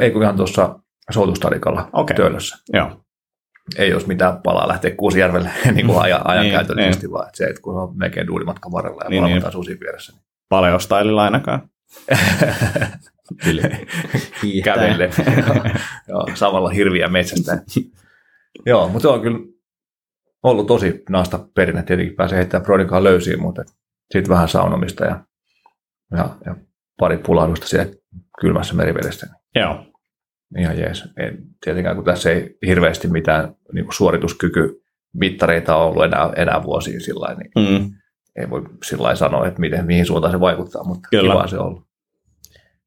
Ei kun ihan tuossa Soutustadikalla okay. Töölössä. Joo ei olisi mitään palaa lähteä Kuusijärvelle (laughs) niin kuin ajan, ajan niin, käytöllisesti, niin. vaan että se, että kun on melkein duulimatkan varrella ja niin, valvotaan niin. susi vieressä. Niin. Paleostaililla ainakaan. (laughs) Kävelle. (laughs) joo, samalla hirviä metsästä. joo, mutta se on kyllä ollut tosi naasta perinne. Tietenkin pääsee heittämään Brodikaan löysiin, mutta sitten vähän saunomista ja, ja, ja pari pulahdusta siellä kylmässä merivedessä. Joo ihan jees. En, tietenkään kun tässä ei hirveästi mitään niin kuin suorituskyky mittareita ole ollut enää, enää vuosiin sillä niin mm. ei voi sillä sanoa, että miten, mihin suuntaan se vaikuttaa, mutta Kyllä. kiva se on ollut.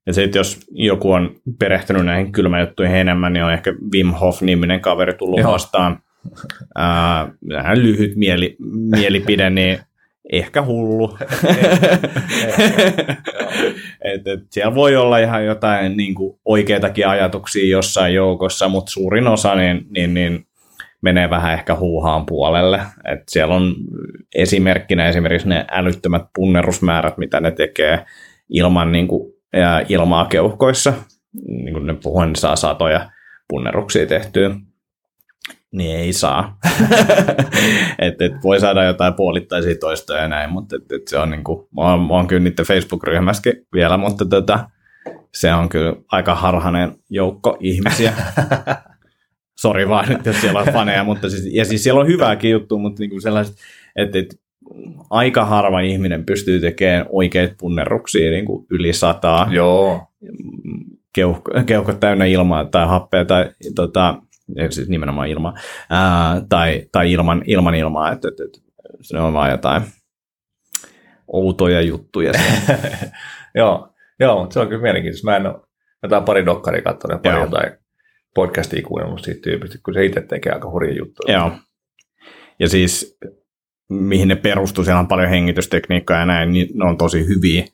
Ja sitten jos joku on perehtynyt näihin kylmäjuttuihin enemmän, niin on ehkä Wim Hof-niminen kaveri tullut Joo. vastaan. Äh, lyhyt mieli, mielipide, niin ehkä hullu. (laughs) et, et siellä voi olla ihan jotain niin kuin, oikeitakin ajatuksia jossain joukossa, mutta suurin osa niin, niin, niin menee vähän ehkä huuhaan puolelle. Et siellä on esimerkkinä esimerkiksi ne älyttömät punnerusmäärät, mitä ne tekee ilman niin kuin, ilmaa keuhkoissa. Niin kuin ne puhuen, saa satoja punneruksia tehtyä niin ei saa. (laughs) et, et voi saada jotain puolittaisia toistoja ja näin, mutta et, et se on niinku, mä oon, mä oon kyllä niiden Facebook-ryhmässäkin vielä, mutta tota, se on kyllä aika harhainen joukko ihmisiä. (laughs) Sori vaan nyt, jos siellä on faneja, mutta siis, ja siis siellä on hyvääkin juttu, mutta niinku sellaiset, että et, aika harva ihminen pystyy tekemään oikeita punnerruksia niin kuin yli sataa. Joo. Keuhko, keuhkot täynnä ilmaa tai happea tai tota, siis nimenomaan ilma, ää, tai, tai ilman, ilman ilmaa, että, että, että se on vaan jotain outoja juttuja. (laughs) joo, joo, mutta se on kyllä mielenkiintoista. Mä en ole jotain pari dokkaria katsonut ja pari joo. jotain podcastia kuunnellut siitä tyypistä, kun se itse tekee aika hurja juttuja. Joo. Ja siis mihin ne perustuu, siellä on paljon hengitystekniikkaa ja näin, niin ne on tosi hyviä.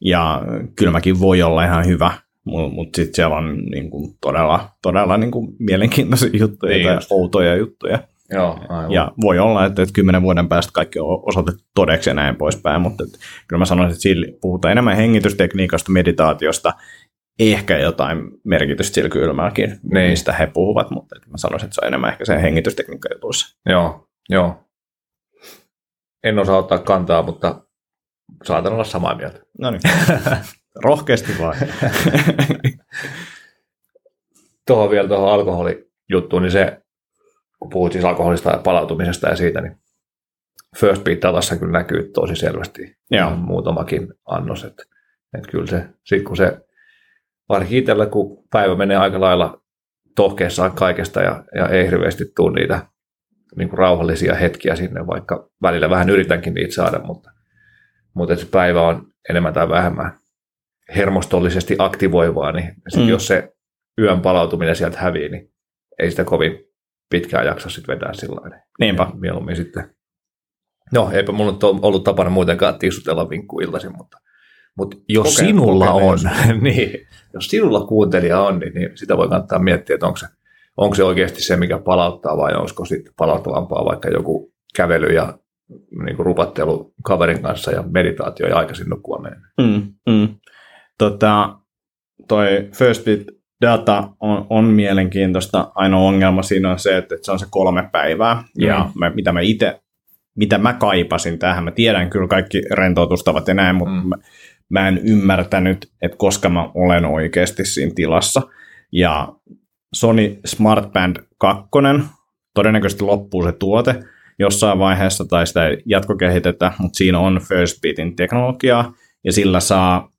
Ja kylmäkin voi olla ihan hyvä, mutta mut sitten siellä on niin kuin, todella, todella niin kuin, mielenkiintoisia juttuja niin tai just. outoja juttuja. Joo, aivan. Ja voi olla, että, että kymmenen vuoden päästä kaikki on osoitettu todeksi ja näin poispäin, mutta että, kyllä mä sanoisin, että sillä puhutaan enemmän hengitystekniikasta, meditaatiosta, ehkä jotain merkitystä sillä kylmälläkin, niin. mistä he puhuvat, mutta että mä sanoisin, että se on enemmän ehkä se hengitystekniikka jutuissa. Joo, joo. En osaa ottaa kantaa, mutta saatan olla samaa mieltä. No niin. (laughs) Rohkeasti vaan. (laughs) tuohon vielä tuohon alkoholijuttuun, niin se, kun puhut siis alkoholista ja palautumisesta ja siitä, niin First Beat datassa kyllä näkyy tosi selvästi Joo. muutamakin annos, että, että kyllä se, sit kun se, varsinkin itsellä, kun päivä menee aika lailla tohkeessaan kaikesta ja, ja ei hirveästi tule niitä niin kuin rauhallisia hetkiä sinne, vaikka välillä vähän yritänkin niitä saada, mutta mutta se päivä on enemmän tai vähemmän hermostollisesti aktivoivaa, niin sit Mm. jos se yön palautuminen sieltä hävii, niin ei sitä kovin pitkään jaksa sitten vetää sillä lailla. Niinpä. Mieluummin sitten. No, eipä mulla nyt ollut tapana muutenkaan tissutella vinkku iltaisin, mutta, mutta jos Koke- sinulla on, (laughs) niin, jos sinulla kuuntelija on, niin, niin sitä voi kannattaa miettiä, että onko se, onko se oikeasti se, mikä palauttaa vai olisiko sitten palauttavampaa vaikka joku kävely ja niin kuin rupattelu kaverin kanssa ja meditaatio ja aikaisin nukkua. Mm, mm. Tota, toi First Bit data on, on mielenkiintoista. Ainoa ongelma siinä on se, että, että se on se kolme päivää. Ja Mm. mä, mitä mä itse, mitä mä kaipasin tähän, mä tiedän kyllä kaikki rentoutustavat ja näin, mutta Mm. mm. mä, mä en ymmärtänyt, että koska mä olen oikeasti siinä tilassa. Ja Sony Smart Band 2, todennäköisesti loppuu se tuote jossain vaiheessa tai sitä ei jatkokehitetä, mutta siinä on First Beatin teknologiaa ja sillä saa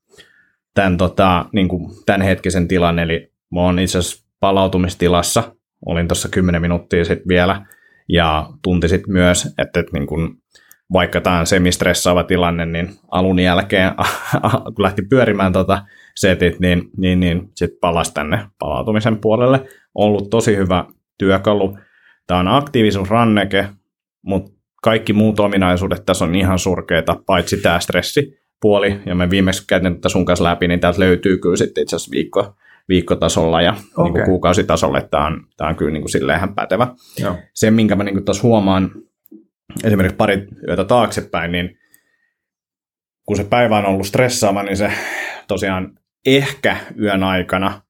tämän, tota, niin kuin tämänhetkisen tilan, eli mä oon itse asiassa palautumistilassa, olin tuossa 10 minuuttia sitten vielä, ja tunti sitten myös, että, että niin kuin, vaikka tämä on semistressaava tilanne, niin alun jälkeen, (laughs) kun lähti pyörimään tota setit, niin, niin, niin sitten palasi tänne palautumisen puolelle. Ollut tosi hyvä työkalu. Tämä on aktiivisuusranneke, mutta kaikki muut ominaisuudet tässä on ihan surkeita, paitsi tämä stressipuoli, ja me viimeksi käytin tätä sun kanssa läpi, niin täältä löytyy kyllä sitten itse asiassa viikko, viikkotasolla ja okay. niin kuin kuukausitasolla, että tämä on, tämä on kyllä niin kuin silleen ihan pätevä. Joo. Se, minkä mä niin tuossa huomaan esimerkiksi pari yötä taaksepäin, niin kun se päivä on ollut stressaava, niin se tosiaan ehkä yön aikana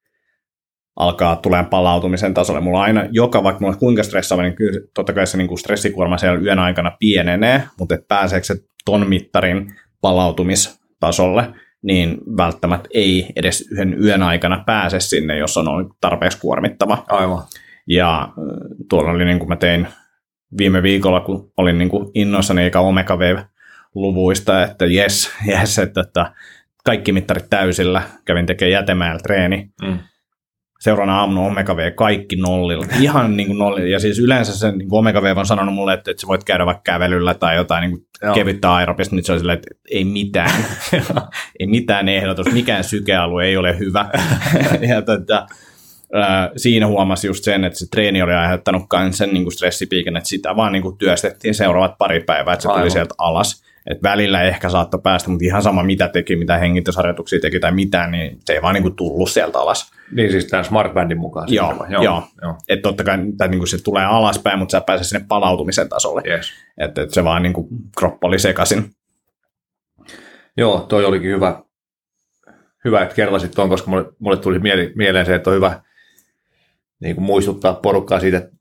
alkaa tulemaan palautumisen tasolle. Mulla aina, joka vaikka mulla on kuinka stressaava, niin kyllä totta kai se niin kuin stressikuorma siellä yön aikana pienenee, mutta et pääseekö se ton mittarin palautumistasolle, niin välttämättä ei edes yhden yön aikana pääse sinne, jos on ollut tarpeeksi kuormittava. Aivan. Ja äh, tuolla oli niin kuin mä tein viime viikolla, kun olin niin kuin innoissani eikä Omega Wave-luvuista, että jes, jes, että, että kaikki mittarit täysillä, kävin tekemään jätemäellä treeni, Mm. Seuraavana aamuna Omega V kaikki nollilla, ihan niin kuin nollilla. Ja siis yleensä se niin kuin Omega V on sanonut mulle, että, että sä voit käydä vaikka kävelyllä tai jotain niin kuin Joo. kevyttä aerobista, nyt se on silleen, että ei mitään, (laughs) ei mitään ehdotus, mikään sykealue ei ole hyvä. (laughs) ja tota, ää, siinä huomasi just sen, että se treeni oli aiheuttanut sen niin kuin stressipiikin, että sitä vaan niin kuin työstettiin seuraavat pari päivää, että se tuli Aivan. sieltä alas. Et välillä ehkä saattoi päästä, mutta ihan sama mitä teki, mitä hengitysharjoituksia teki tai mitään, niin se ei vaan niin kuin tullut sieltä alas. Niin siis tämän Smart Bandin mukaan. Joo, vai? joo. joo. Että totta kai tai niin kuin se tulee alaspäin, mutta sä pääset sinne palautumisen tasolle. Yes. Että et se vaan niin kuin kroppa oli sekaisin. Joo, toi olikin hyvä, hyvä että kertasit tuon, koska mulle, mulle tuli mieleen se, että on hyvä niin kuin muistuttaa porukkaa siitä, että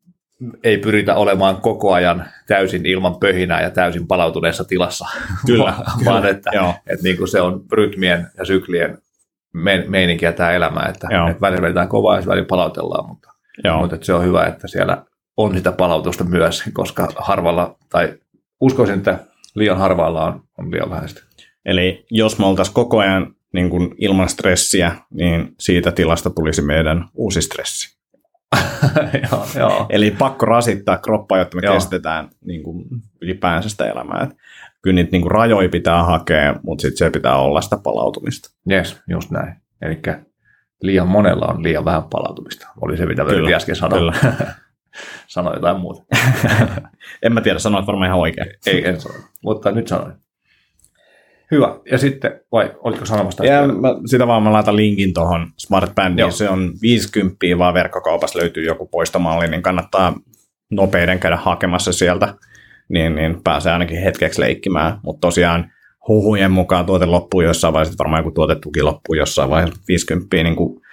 ei pyritä olemaan koko ajan täysin ilman pöhinää ja täysin palautuneessa tilassa, (laughs) Kyllä, vaan, kyllä. että, Joo. että niin kuin se on rytmien ja syklien me, meininkiä tämä elämä, että, Joo. että välillä vedetään kovaa ja välillä palautellaan, mutta, Joo. mutta että se on hyvä, että siellä on sitä palautusta myös, koska harvalla, tai uskoisin, että liian harvalla on, on liian vähäistä. Eli jos me oltaisiin koko ajan niin kuin ilman stressiä, niin siitä tilasta tulisi meidän uusi stressi. (laughs) joo. Eli pakko rasittaa kroppaa, jotta me Joo. kestetään niin kuin ylipäänsä sitä elämää. Et kyllä niitä niin kuin rajoja pitää hakea, mutta sitten se pitää olla sitä palautumista. Yes, just näin. Eli liian monella on liian vähän palautumista. Oli se, mitä Kyllä, äsken sanoa. kyllä. (laughs) Sanoin jotain muuta. (laughs) En mä tiedä, sanoit varmaan ihan oikein. Ei, en sano. Mutta nyt sanoin. Hyvä. Ja sitten, vai oliko sanomassa tästä? Ja mä, sitä vaan mä laitan linkin tuohon Smart Bandiin. Joo. Se on 50 vaan verkkokaupassa löytyy joku poistomalli, niin kannattaa nopeiden käydä hakemassa sieltä, niin, niin pääsee ainakin hetkeksi leikkimään. Mutta tosiaan huhujen mukaan tuote loppuu jossain vaiheessa, varmaan joku tuotetuki loppuu jossain vaiheessa 50 niin kuin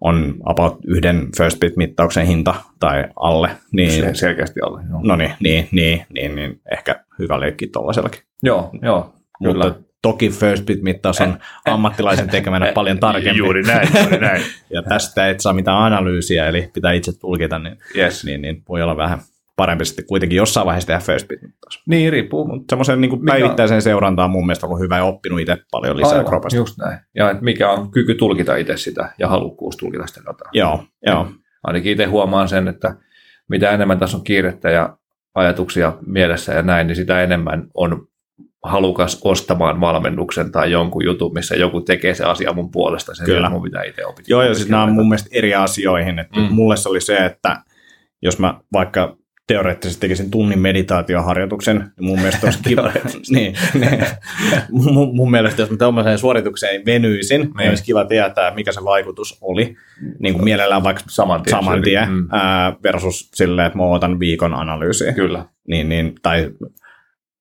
on about yhden first bit mittauksen hinta tai alle, niin Se selkeästi alle. Joo, no niin, niin, niin, niin, niin ehkä hyvä leikki tuollaisellakin. joo, joo kyllä. Mutta toki first bit mittaus on ammattilaisen tekemänä paljon tarkempi. Juuri näin, juuri näin. (laughs) Ja tästä et saa mitään analyysiä, eli pitää itse tulkita, niin, Yes. niin, niin voi olla vähän parempi sitten kuitenkin jossain vaiheessa tehdä first bit mittaus. Niin, riippuu. Mutta semmoisen niin päivittäiseen seurantaan mun mielestä on hyvä ja oppinut itse paljon lisää Aivan, kropasta. just näin. Ja mikä on kyky tulkita itse sitä ja halukkuus tulkita sitä dataa. Joo, joo, Ainakin itse huomaan sen, että mitä enemmän tässä on kiirettä ja ajatuksia mielessä ja näin, niin sitä enemmän on halukas ostamaan valmennuksen tai jonkun jutun, missä joku tekee se asia mun puolesta, sen Kyllä. Mun pitää itse opetella. Joo, ja siis nämä on mun mielestä eri asioihin. Että mm. Mulle se oli se, että jos mä vaikka teoreettisesti tekisin tunnin meditaatioharjoituksen, niin mun mielestä olisi (laughs) kiva. niin, niin. mun, mun mielestä, jos mä tämmöiseen suoritukseen venyisin, niin. niin olisi kiva tietää, mikä se vaikutus oli. Niin kuin mielellään vaikka Saman tien. saman tien Mm. ää, versus silleen, että mä otan viikon analyysiä. Kyllä. Niin, niin, tai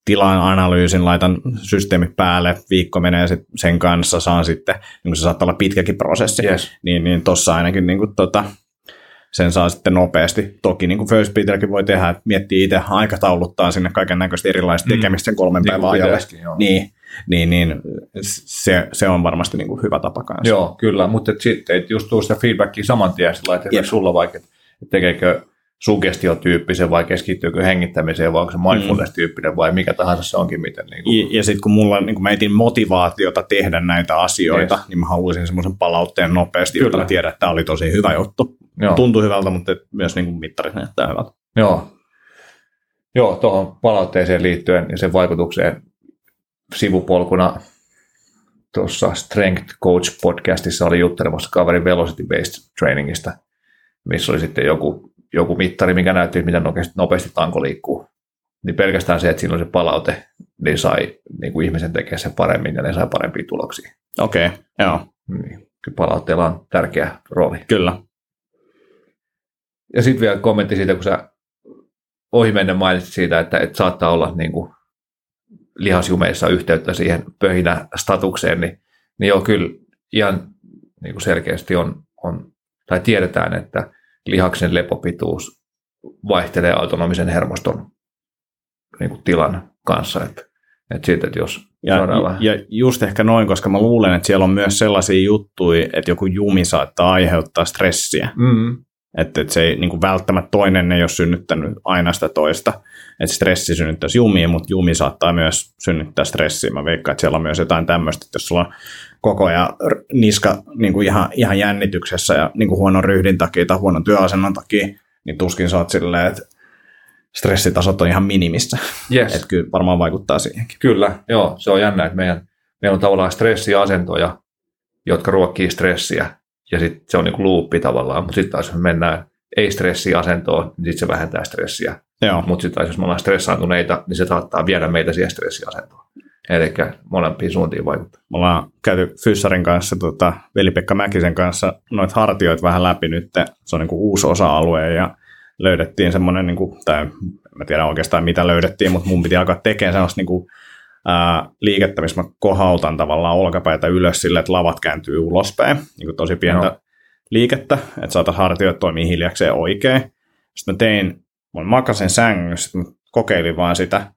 tilaan analyysin, laitan systeemi päälle, viikko menee sit sen kanssa, saan sitten, niin kuin se saattaa olla pitkäkin prosessi, Yes. niin, niin tuossa ainakin niin kuin, tota, sen saa sitten nopeasti. Toki niin kuin First Beaterkin voi tehdä, että miettii itse aikatauluttaa sinne kaiken näköistä erilaista Mm. tekemistä sen kolmen Niin päivän ajalle. Niin, niin, niin se, se on varmasti niin kuin hyvä tapa kanssa. Joo, kyllä, mutta sitten just tuu sitä feedbackia saman tien sillä että esimerkiksi sulla vaikka, että tekeekö sugestiotyyppisen vai keskittyykö hengittämiseen vai onko se mindfulness-tyyppinen vai mikä tahansa se onkin miten. Niin kuin, Ja, ja sitten kun mulla niin kun mä etin motivaatiota tehdä näitä asioita, Yes. niin mä haluaisin semmoisen palautteen nopeasti, jotta Kyllä. mä tiedän, että tämä oli tosi hyvä juttu. joo, Tuntui hyvältä, mutta myös niin kuin mittarit näyttää hyvältä. joo. Joo, tuohon palautteeseen liittyen ja sen vaikutukseen sivupolkuna tuossa Strength Coach podcastissa oli juttelemassa kaveri Velocity Based Trainingista, missä oli sitten joku, joku mittari, mikä näytti, miten nopeasti, nopeasti tanko liikkuu. Niin pelkästään se, että siinä oli se palaute, niin sai niin kuin ihmisen tekemään sen paremmin ja ne sai parempia tuloksia. Okei, okay, joo, Niin, kyllä palautteella on tärkeä rooli. kyllä. Ja sitten vielä kommentti siitä, kun sä ohimennen mainitsit siitä, että, että saattaa olla niin kuin lihasjumeissa yhteyttä siihen pöhinä statukseen, niin, niin joo, kyllä ihan niin kuin selkeästi on, on, tai tiedetään, että lihaksen lepopituus vaihtelee autonomisen hermoston niin kuin tilan kanssa. Että, että siitä, että jos Ja, vähän- ja just ehkä noin, koska mä luulen, että siellä on myös sellaisia juttuja, että joku jumi saattaa aiheuttaa stressiä. Mm, Että, että se ei niin kuin välttämättä toinen ei ole synnyttänyt aina sitä toista. Että stressi synnyttäisi jumia, mutta jumi saattaa myös synnyttää stressiä. Mä veikkaan, että siellä on myös jotain tämmöistä, että jos sulla on koko ajan niska niin kuin ihan, ihan jännityksessä ja niin kuin huonon ryhdin takia tai huonon työasennon takia, niin tuskin sä oot silleen, että stressitasot on ihan minimissä. yes. Että kyllä varmaan vaikuttaa siihenkin. Kyllä, joo, se on jännä, että meidän, meillä on tavallaan stressiasentoja, jotka ruokkii stressiä, ja sitten se on niin kuin luuppi tavallaan, mutta sitten taas jos me mennään ei-stressiasentoon, niin sitten se vähentää stressiä. Mutta sitten taas jos me ollaan stressaantuneita, niin se saattaa viedä meitä siihen stressiasentoon. Eli molempiin suuntiin vaikuttaa. me ollaan käyty Fyssarin kanssa, tota, Veli-Pekka Mäkisen kanssa noita hartioita vähän läpi nyt. Se on niin kuin uusi osa-alue ja löydettiin semmoinen, niin kuin, tai en mä tiedä oikeastaan mitä löydettiin, mutta mun piti alkaa tekemään sellaista niin kuin, ää, liikettä, missä mä kohautan tavallaan olkapäitä ylös sille, että lavat kääntyy ulospäin, niin kuin tosi pientä Joo. liikettä, että saataisiin hartioita toimii hiljakseen oikein. Sitten mä tein, mä makasin sängyssä, sitten mä kokeilin vaan sitä.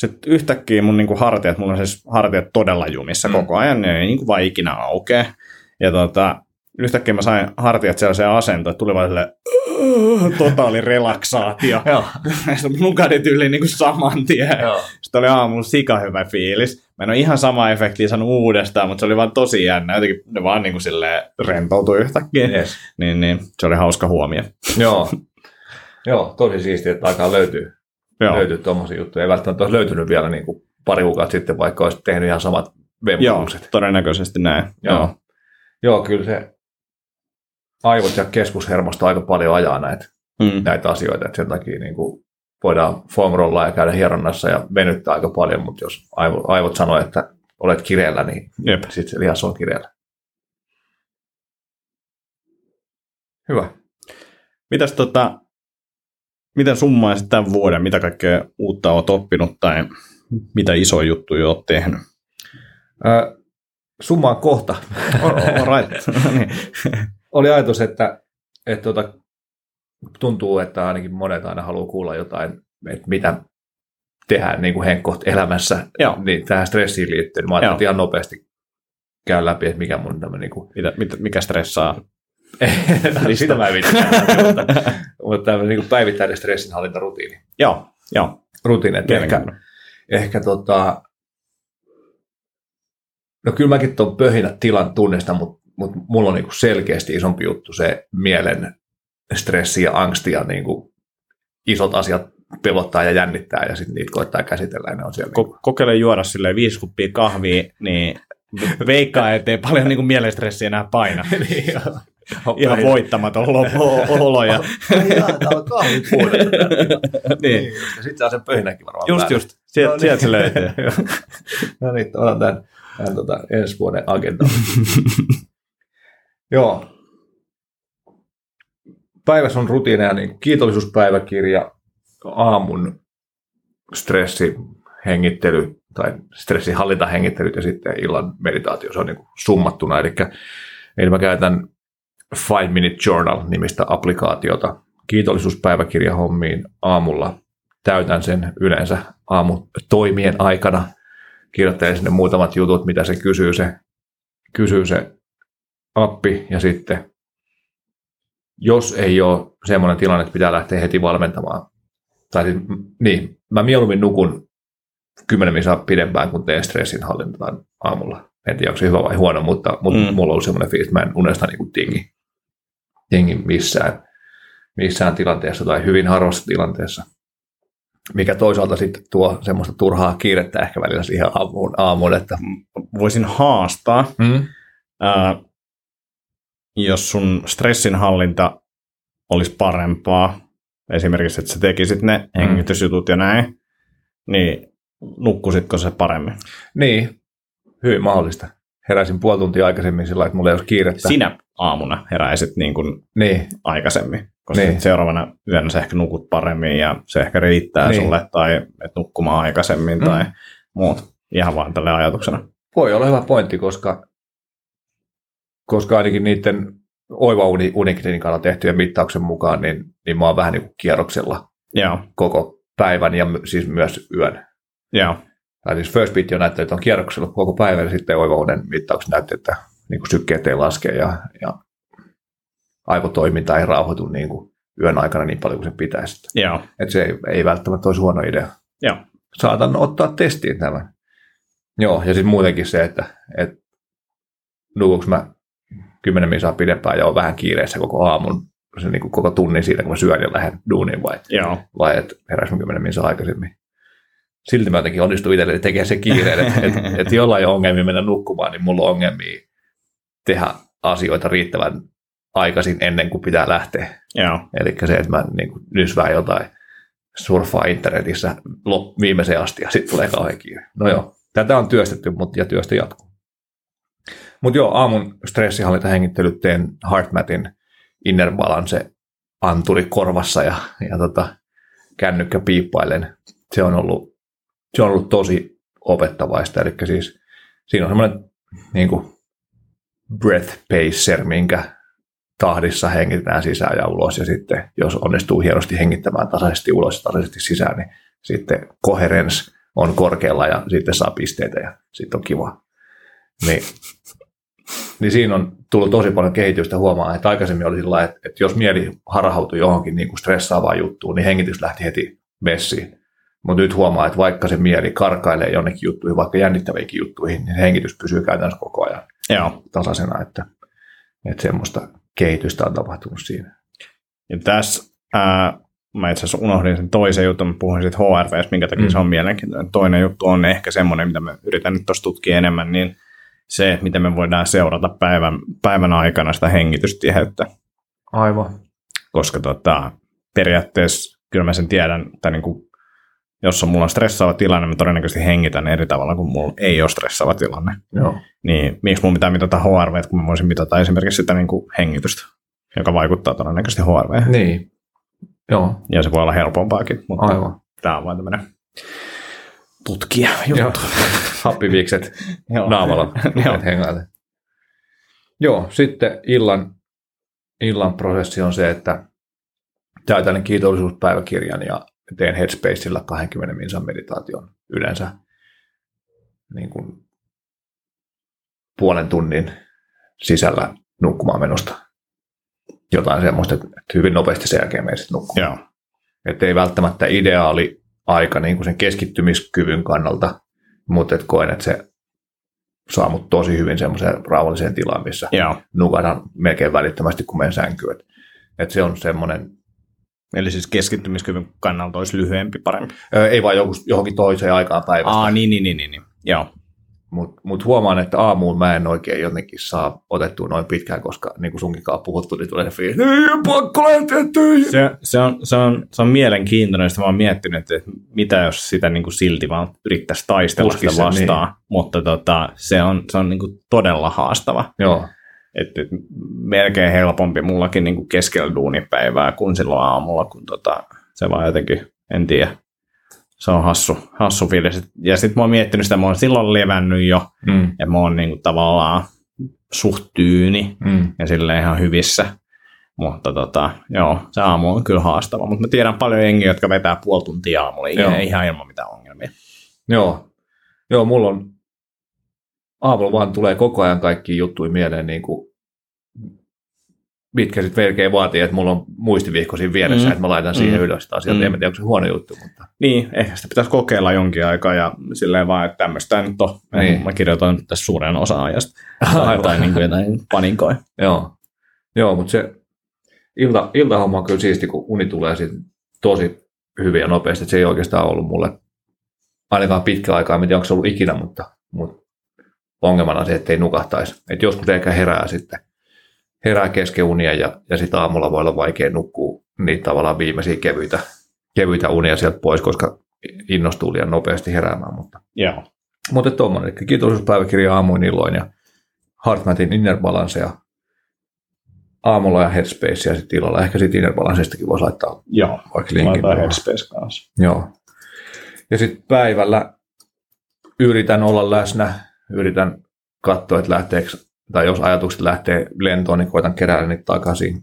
Sitten yhtäkkiä mun niinku hartiat, mulla on siis hartiat todella jumissa Mm. koko ajan, ne ei niinku vaan ikinä aukee. Ja tota, yhtäkkiä mä sain hartiat sellaiseen asentoon, että tuli vaan silleen, "Ugh", totaali relaksaatio. (laughs) Sitten nukahdi tyyliin niinku saman tien. Sitten oli aamulla sika hyvä fiilis. Mä en ole ihan sama efektiä saanut uudestaan, mutta se oli vaan tosi jännä. Jotenkin ne vaan niinku silleen rentoutui yhtäkkiä. Yes. Niin, niin, se oli hauska huomio. Joo. Joo, tosi siistiä, että alkaa löytyy, Joo, löytyy tuommoisia juttuja. Ei välttämättä olisi löytynyt vielä niin kuin pari kuukautta sitten, vaikka olisi tehnyt ihan samat Joo vemputukset. todennäköisesti näin. Joo. Joo. Joo, kyllä se aivot ja keskushermosto aika paljon ajaa näitä, Mm. näitä asioita, että sen takia niin kuin voidaan foamrollaa ja käydä hieronnassa ja venyttää aika paljon, mutta jos aivo, aivot sanoo, että olet kireellä, niin sitten se lihas on kireellä. Hyvä. Mitäs tota, miten summaisit tämän vuoden, mitä kaikkea uutta olet oppinut tai mitä isoja juttuja olet tehnyt? Ö, summaan kohta. Right. (laughs) niin. Oli ajatus, että, että tuota, tuntuu, että ainakin monet aina haluaa kuulla jotain, että mitä tehdään niin kuin henkkoht elämässä Joo. niin tähän stressiin liittyen. Mä ajattelin, ihan nopeasti käyn läpi, että mikä mun tämmöinen niin kuin, Mitä, mit, mikä stressaa? (laughs) sitä mä en mutta, mutta tämmöinen niin päivittäinen stressinhallintarutiini. Joo, joo. Rutiini, että ehkä, ehkä tota, no kyllä mäkin tuon pöhinät tilan tunnistan, mutta, mutta mulla on niin kuin selkeästi isompi juttu se mielen stressi ja angsti ja niin kuin isot asiat pelottaa ja jännittää ja sitten niitä koittaa käsitellä ja ne on siellä. Ko- kokeile juoda silleen viisi kuppia kahvia, niin veikkaa, ettei paljon niin mielestressiä enää paina. (laughs) niin, Ihan voittamaton olo. Ja... Täällä on puhdettu. niin. Ja sitten saa sen pöhinäkin varmaan Just päälle. just, sieltä, No niin. sieltä se löytyy. (laughs) no niin, otan tämän, tämän tota, ensi vuoden agenda. (laughs) Joo. Päivässä on rutiineja, niin kiitollisuuspäiväkirja, aamun stressihengittely tai stressihallintahengittelyt ja sitten illan meditaatio. Se on niin kuin summattuna. Eli, eli mä käytän Five Minute Journal-nimistä applikaatiota kiitollisuuspäiväkirjahommiin aamulla. Täytän sen yleensä aamutoimien aikana. Kirjoittelen sinne muutamat jutut, mitä se kysyy se, kysyy se appi ja sitten jos ei ole semmoinen tilanne, että pitää lähteä heti valmentamaan, tai siis, niin, mä mieluummin nukun 10 minuuttia pidempään, kun teen stressin hallintaan aamulla. En tiedä, onko se hyvä vai huono, mutta, mutta mm. mulla on ollut semmoinen fiilis, että mä en unesta niin kuin tingi, tingi missään, missään tilanteessa tai hyvin harvassa tilanteessa. Mikä toisaalta sitten tuo semmoista turhaa kiirettä ehkä välillä siihen aamuun, aamuun että Voisin haastaa, mm, ää, jos sun stressinhallinta olisi parempaa, esimerkiksi, että sä tekisit ne Mm. hengitysjutut ja näin, niin nukkusitko se paremmin? niin, hyvin mahdollista. Heräsin puoli tuntia aikaisemmin sillä että mulla ei olisi kiirettä. Sinä aamuna heräisit niin kuin Niin, aikaisemmin, koska Niin. seuraavana yönä sä ehkä nukut paremmin ja se ehkä riittää Niin. sulle, tai et nukkumaan aikaisemmin Mm. tai muut. Ihan vaan tälle ajatuksena. voi olla hyvä pointti, koska, koska ainakin niiden oiva uni, uniklinikin kannalta tehtyjen mittauksen mukaan, niin, niin mä oon vähän niin kuin kierroksella Joo, koko päivän ja siis myös yön. joo, Tai siis First Beat jo näyttää, että on kierroksella koko päivän ja sitten oiva unen mittaukset näyttää, että niin kuin sykkeet ei laske ja, ja aivotoiminta ei rauhoitu niin kuin yön aikana niin paljon kuin se pitäisi. joo, Että se ei, ei välttämättä olisi huono idea. joo. saatan ottaa testiin tämän. Joo, ja sitten muutenkin se, että, että nukuks mä 10 minuuttia pidempään ja on vähän kiireessä koko aamun, se niin kuin koko tunnin siitä, kun mä syön ja lähden duuniin, vai, Joo, vai että heräs mä 10 minuuttia aikaisemmin. Silti mä jotenkin onnistuin itselleni tekemään se kiireen, että et, et jollain on ongelmia mennä nukkumaan, niin mulla on ongelmia tehdä asioita riittävän aikaisin ennen kuin pitää lähteä. joo, Eli se, että mä niin kuin nysvään jotain, surfaa internetissä lop, viimeiseen asti ja sitten tulee kauhean kiire. No joo, tätä on työstetty mutta, ja työstä jatkuu. Mutta joo, aamun stressihallintahengittelyt teen HeartMathin Inner Balance anturi korvassa ja, ja tota, kännykkä piippailen. Se on ollut, se on ollut tosi opettavaista. Eli siis siinä on semmoinen niin kuin breath pacer, minkä tahdissa hengitetään sisään ja ulos, ja sitten jos onnistuu hienosti hengittämään tasaisesti ulos ja tasaisesti sisään, niin sitten coherence on korkealla ja sitten saa pisteitä ja sitten on kiva. Niin, niin siinä on tullut tosi paljon kehitystä huomaa, että aikaisemmin oli sillä että, että jos mieli harhautui johonkin niin kuin stressaavaan juttuun, niin hengitys lähti heti messiin. Mutta nyt huomaa, että vaikka se mieli karkailee jonnekin juttuihin, vaikka jännittäviinkin juttuihin, niin hengitys pysyy käytännössä koko ajan joo. tasaisena, että, että semmoista kehitystä on tapahtunut siinä. Ja tässä ää, mä itse asiassa unohdin sen toisen jutun, mä puhuin siitä HRVs, minkä takia Mm. mm. se on mielenkiintoinen. Toinen juttu on ehkä semmoinen, mitä mä yritän nyt tuossa tutkia enemmän, niin se, että miten me voidaan seurata päivän, päivän aikana sitä hengitystiheyttä. Aivan. Koska tota, periaatteessa kyllä mä sen tiedän, tai niin kuin, jos on mulla on stressaava tilanne, mä todennäköisesti hengitän eri tavalla kuin mulla ei ole stressaava tilanne. Joo. Niin miksi mun pitää mitata HRV, kun mä voisin mitata esimerkiksi sitä niin kuin hengitystä, joka vaikuttaa todennäköisesti HRV. Niin. Joo, Ja se voi olla helpompaakin, mutta aivan. tämä on vain tämmöinen tutkija juttu. (laughs) Happiviikset (laughs) naamalla, (laughs) Joo. et hengaile. Joo, sitten illan, illan prosessi on se, että täytän kiitollisuuspäiväkirjan ja teen Headspacella 20 minsan meditaation yleensä niin kuin puolen tunnin sisällä nukkumaan menosta. Jotain semmoista, että hyvin nopeasti sen jälkeen menen sitten nukkumaan. Joo. Että ei välttämättä ideaali aika niin kuin sen keskittymiskyvyn kannalta, mutta et koen, että se saa mut tosi hyvin semmoiseen rauhalliseen tilaan, missä Joo. nukahdan melkein välittömästi, kun menen sänkyyn. Et, et se on semmoinen Eli siis keskittymiskyvyn kannalta olisi lyhyempi parempi. Ö, ei vaan joku, johonkin toiseen aikaan päivästä. Aa, niin, niin, niin, niin, niin. Joo. Mutta mut huomaan, että aamuun mä en oikein jotenkin saa otettua noin pitkään, koska niin kuin sunkin kanssa puhuttu, niin tulee se fiilis, ei pakko lähteä töihin. Se, se, on, se, on, se on mielenkiintoinen, sitä mä oon miettinyt, että mitä jos sitä niin kuin silti vaan yrittäisi taistella Puskisi sitä sen, vastaan, niin. mutta tota, se on, se on niin kuin todella haastava. Joo, Et, et melkein helpompi mullakin niin kuin keskellä duunipäivää kuin silloin aamulla, kun tota, se vaan jotenkin, en tiedä, se on hassu, hassu fiilis. Ja sitten mä oon miettinyt sitä, mä oon silloin levännyt jo, mm. ja mä oon niin kuin tavallaan suht tyyni Mm. ja sille ihan hyvissä. Mutta tota, joo, se aamu on kyllä haastava. Mutta mä tiedän paljon jengiä, jotka vetää puoli tuntia aamulla ihan, ihan ilman mitään ongelmia. Joo. Joo, mulla on aamulla vaan tulee koko ajan kaikki juttuja mieleen, niin kuin, mitkä sitten melkein vaatii, että mulla on muistivihko siinä vieressä, Mm. että mä laitan siihen Mm. ylös sitä asiaa. Mm. En tiedä, onko se huono juttu, mutta Niin, ehkä sitä pitäisi kokeilla jonkin aikaa ja silleen vaan, että tämmöistä nyt on. Niin. Mä kirjoitan nyt tässä suuren osan ajasta. Tai, niin kuin jotain panikoja. joo. Joo, mutta se ilta, iltahomma on kyllä siisti, kun uni tulee sit tosi hyvin ja nopeasti. Se ei oikeastaan ollut mulle ainakaan pitkä aikaa, en tiedä onko se ollut ikinä, mutta, mutta ongelmana se, että ei nukahtaisi. Et joskus ehkä herää sitten, herää kesken unia ja, ja sitten aamulla voi olla vaikea nukkua niitä tavallaan viimeisiä kevyitä, kevyitä unia sieltä pois, koska innostuu liian nopeasti heräämään. Mutta, Joo. mutta tuommoinen, eli kiitollisuuspäiväkirja aamuin illoin ja Heartmatin Inner Balance ja aamulla ja Headspace ja sitten illalla. Ehkä sitten Inner Balancestakin voisi laittaa Joo. vaikka linkin. Tuohon. Headspace kanssa. Joo. Ja sitten päivällä yritän olla läsnä, yritän katsoa, että lähteekö, tai jos ajatukset lähtee lentoon, niin koitan keräillä niitä takaisin.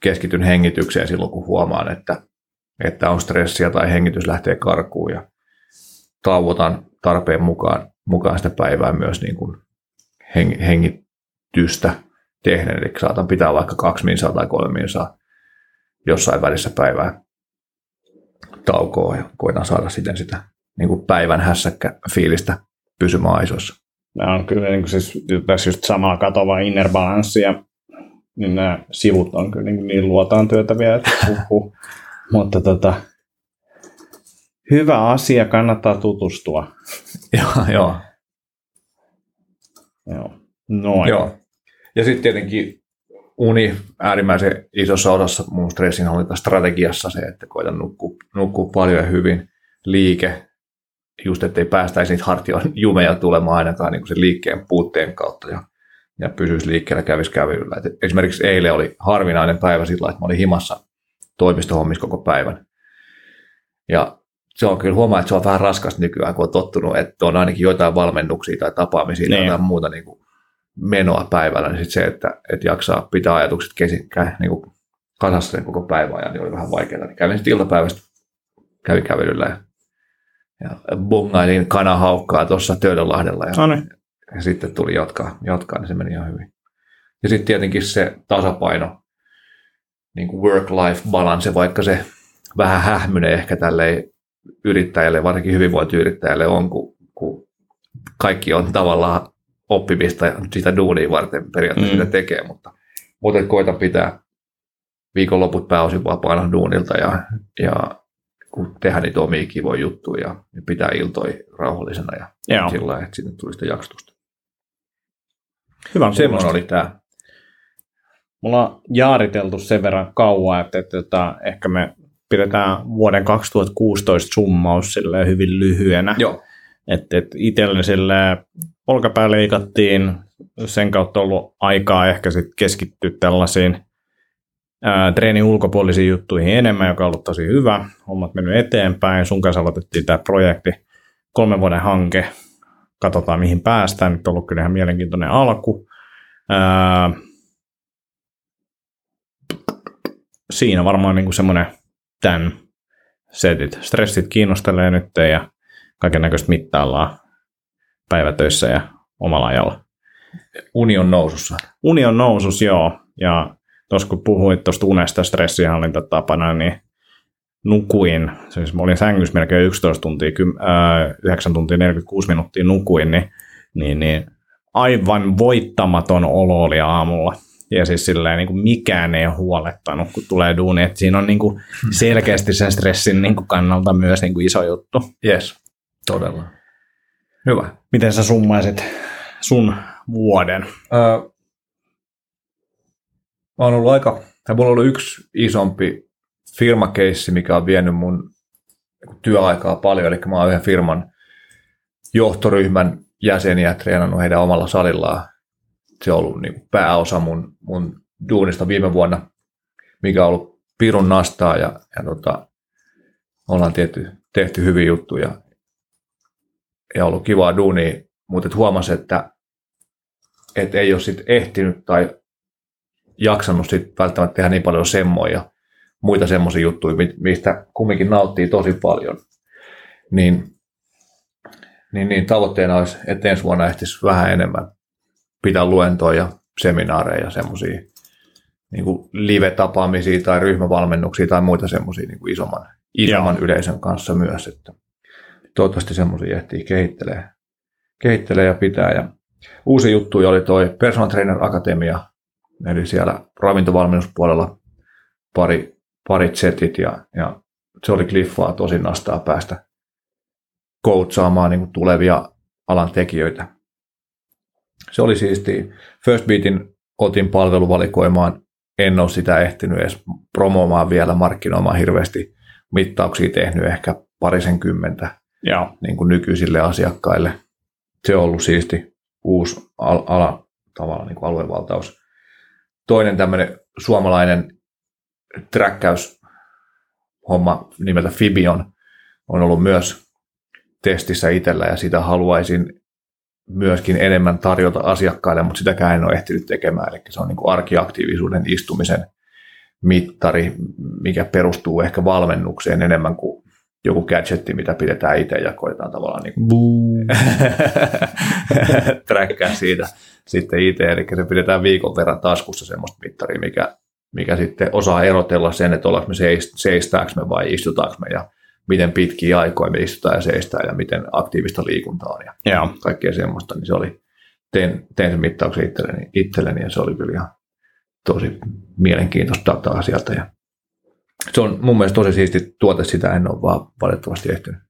Keskityn hengitykseen silloin, kun huomaan, että, että on stressiä tai hengitys lähtee karkuun ja tauotan tarpeen mukaan, mukaan sitä päivää myös niin kuin heng, hengitystä tehden. Eli saatan pitää vaikka kaksi minsaa tai kolme minsaa jossain välissä päivää taukoa ja koitan saada siten sitä niin kuin päivän hässäkkä fiilistä pysymään aisoissa. Nämä on kyllä niin kuin siis, tässä just samaa katoa inner balanssia, niin nämä sivut on kyllä niin, niin luotaan työtäviä, että huhhuh. (laughs) Mutta tota, hyvä asia, kannattaa tutustua. Joo, joo. Joo. Noin. joo. Ja sitten tietenkin uni äärimmäisen isossa osassa mun stressinhallintastrategiassa se, että koitan nukkua, nukkua paljon ja hyvin. Liike, just ettei päästäisi niitä hartion (laughs) jumeja tulemaan ainakaan niin kuin sen liikkeen puutteen kautta ja, ja pysyisi liikkeellä, kävisi kävelyllä. Et esimerkiksi eilen oli harvinainen päivä sillä että mä olin himassa toimistohommissa koko päivän. Ja se on kyllä huomaa, että se on vähän raskas nykyään, kun on tottunut, että on ainakin jotain valmennuksia tai tapaamisia tai Niin. jotain muuta niin kuin menoa päivällä, niin sit se, että, että jaksaa pitää ajatukset kesi, kä, niin kuin kasassa sen koko päivän ajan, niin oli vähän vaikeaa. Niin kävin sitten iltapäivästä, kävin kävelyllä ja, ja bongailin kanahaukkaa tuossa Töölönlahdella ja, ja sitten tuli jatkaa, jatkaa, niin se meni ihan hyvin. Ja sitten tietenkin se tasapaino, niin kuin work-life balance, vaikka se vähän hähmyinen ehkä tälleen yrittäjälle, varsinkin hyvinvointiyrittäjälle on, kun, kun kaikki on tavallaan oppimista ja sitä duunia varten periaatteessa Mm. sitä tekee, mutta, mutta et koita pitää viikonloput pääosin vapaana duunilta ja, ja kun tehdä niitä omia kivoja juttuja ja, pitää iltoi rauhallisena ja Joo. sillä lailla, että sinne tuli sitä jaksotusta. Hyvä Semmoinen oli tämä. Mulla on jaariteltu sen verran kauan, että, että, että ehkä me pidetään vuoden 2016 summaus silleen hyvin lyhyenä. Joo. Että et itselle sille olkapää leikattiin, sen kautta ollut aikaa ehkä sit keskittyä tällaisiin ää, treenin ulkopuolisiin juttuihin enemmän, joka on ollut tosi hyvä. Hommat mennyt eteenpäin. Sun kanssa aloitettiin tämä projekti, kolmen vuoden hanke. Katsotaan mihin päästään. Nyt on ollut kyllä ihan mielenkiintoinen alku. Ää, siinä varmaan niin semmoinen tämän setit. Stressit kiinnostelee nyt ja kaiken näköistä mittaillaan päivätöissä ja omalla ajalla. Uni on nousussa. Uni on nousus, joo. Ja tuossa kun puhuit tuosta unesta stressihallintatapana, niin nukuin, siis mä olin sängyssä melkein 11 tuntia, kym- ää, 9 tuntia 46 minuuttia nukuin, niin, niin, niin aivan voittamaton olo oli aamulla. Ja siis silleen niin kuin mikään ei ole huolettanut, kun tulee duuni. Että siinä on niin kuin selkeästi sen stressin niin kuin kannalta myös niin kuin iso juttu. Yes, todella. Hyvä. Miten sä summaisit sun vuoden? Öö, mä oon ollut aika, tai mulla on ollut yksi isompi firmakeissi, mikä on vienyt mun työaikaa paljon, eli mä oon yhden firman johtoryhmän jäseniä treenannut heidän omalla salillaan. Se on ollut niin pääosa mun, mun duunista viime vuonna, mikä on ollut pirun nastaa ja, ja tota, ollaan tehty, tehty hyviä juttuja ja ollut kivaa duunia, mutta et huomasi, että et ei ole sit ehtinyt tai jaksanut sit välttämättä tehdä niin paljon semmoja muita semmoisia juttuja, mistä kumminkin nauttii tosi paljon. Niin, niin, niin tavoitteena olisi, että ensi vuonna ehtisi vähän enemmän pitää luentoja, seminaareja, semmoisia niin live-tapaamisia tai ryhmävalmennuksia tai muita semmoisia niin isomman, isomman yleisön kanssa myös. Että toivottavasti semmoisia ehtii kehittelee, kehittelee ja pitää. Ja uusi juttu oli toi Personal Trainer Akatemia, eli siellä ravintovalmennuspuolella pari, parit setit ja, ja se oli kliffaa tosi nastaa päästä coachaamaan niin tulevia alan tekijöitä. Se oli siisti. First Beatin otin palveluvalikoimaan. En ole sitä ehtinyt edes promoomaan vielä, markkinoimaan hirveästi mittauksia tehnyt, ehkä parisen kymmentä Joo. Niin kuin nykyisille asiakkaille. Se on ollut siisti uusi ala, tavallaan niin kuin aluevaltaus. Toinen tämmöinen suomalainen träkkäys homma nimeltä Fibion on ollut myös testissä itsellä ja sitä haluaisin myöskin enemmän tarjota asiakkaille, mutta sitäkään en ole ehtinyt tekemään. Eli se on niin kuin arkiaktiivisuuden istumisen mittari, mikä perustuu ehkä valmennukseen enemmän kuin joku gadgetti, mitä pidetään itse ja koetaan tavallaan niin kuin (laughs) träkkää siitä sitten itse. Eli se pidetään viikon verran taskussa semmoista mittaria, mikä, mikä sitten osaa erotella sen, että ollaanko me seistääkö me vai istutaanko me ja miten pitkiä aikoja me istutaan ja seistään ja miten aktiivista liikuntaa on ja Joo. kaikkea semmoista, niin se oli, tein, tein sen mittauksen itselleni, itselleni ja se oli kyllä ihan tosi mielenkiintoista dataa sieltä ja se on mun mielestä tosi siisti tuote, sitä en ole vaan valitettavasti ehtinyt,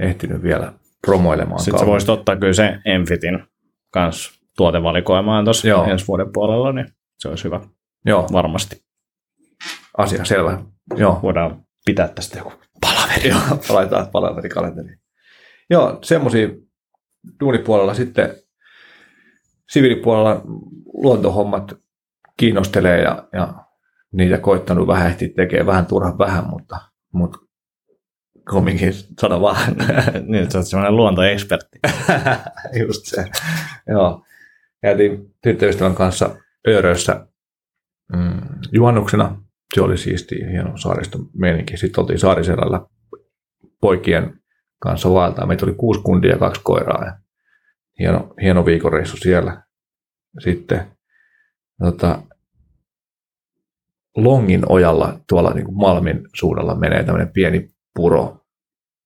ehtinyt vielä promoilemaan. Sitten sä voisit ottaa kyllä se Enfitin kanssa tuotevalikoimaan tuossa ensi vuoden puolella, niin se olisi hyvä. Joo. Varmasti. Asia selvä. Joo. Voidaan pitää tästä joku palaveri. Joo, (laughs) laitetaan palaveri kalenteri. Joo, semmoisia duunipuolella sitten siviilipuolella luontohommat kiinnostelee ja, ja niitä koittanut vähän ehtiä tekee vähän turhan vähän, mutta, mutta kumminkin sano vaan. (laughs) niin, että sä oot semmoinen luontoekspertti. (laughs) Just se. Joo. Käytiin tyttöystävän kanssa Öörössä mm, juhannuksena. Se oli siisti hieno saaristo meininki. Sitten oltiin Saariselällä poikien kanssa vaeltaa. Meitä oli kuusi kundia ja kaksi koiraa. Ja hieno, hieno viikonreissu siellä. Sitten tota, Longin ojalla tuolla niin kuin Malmin suunnalla menee tämmöinen pieni puro,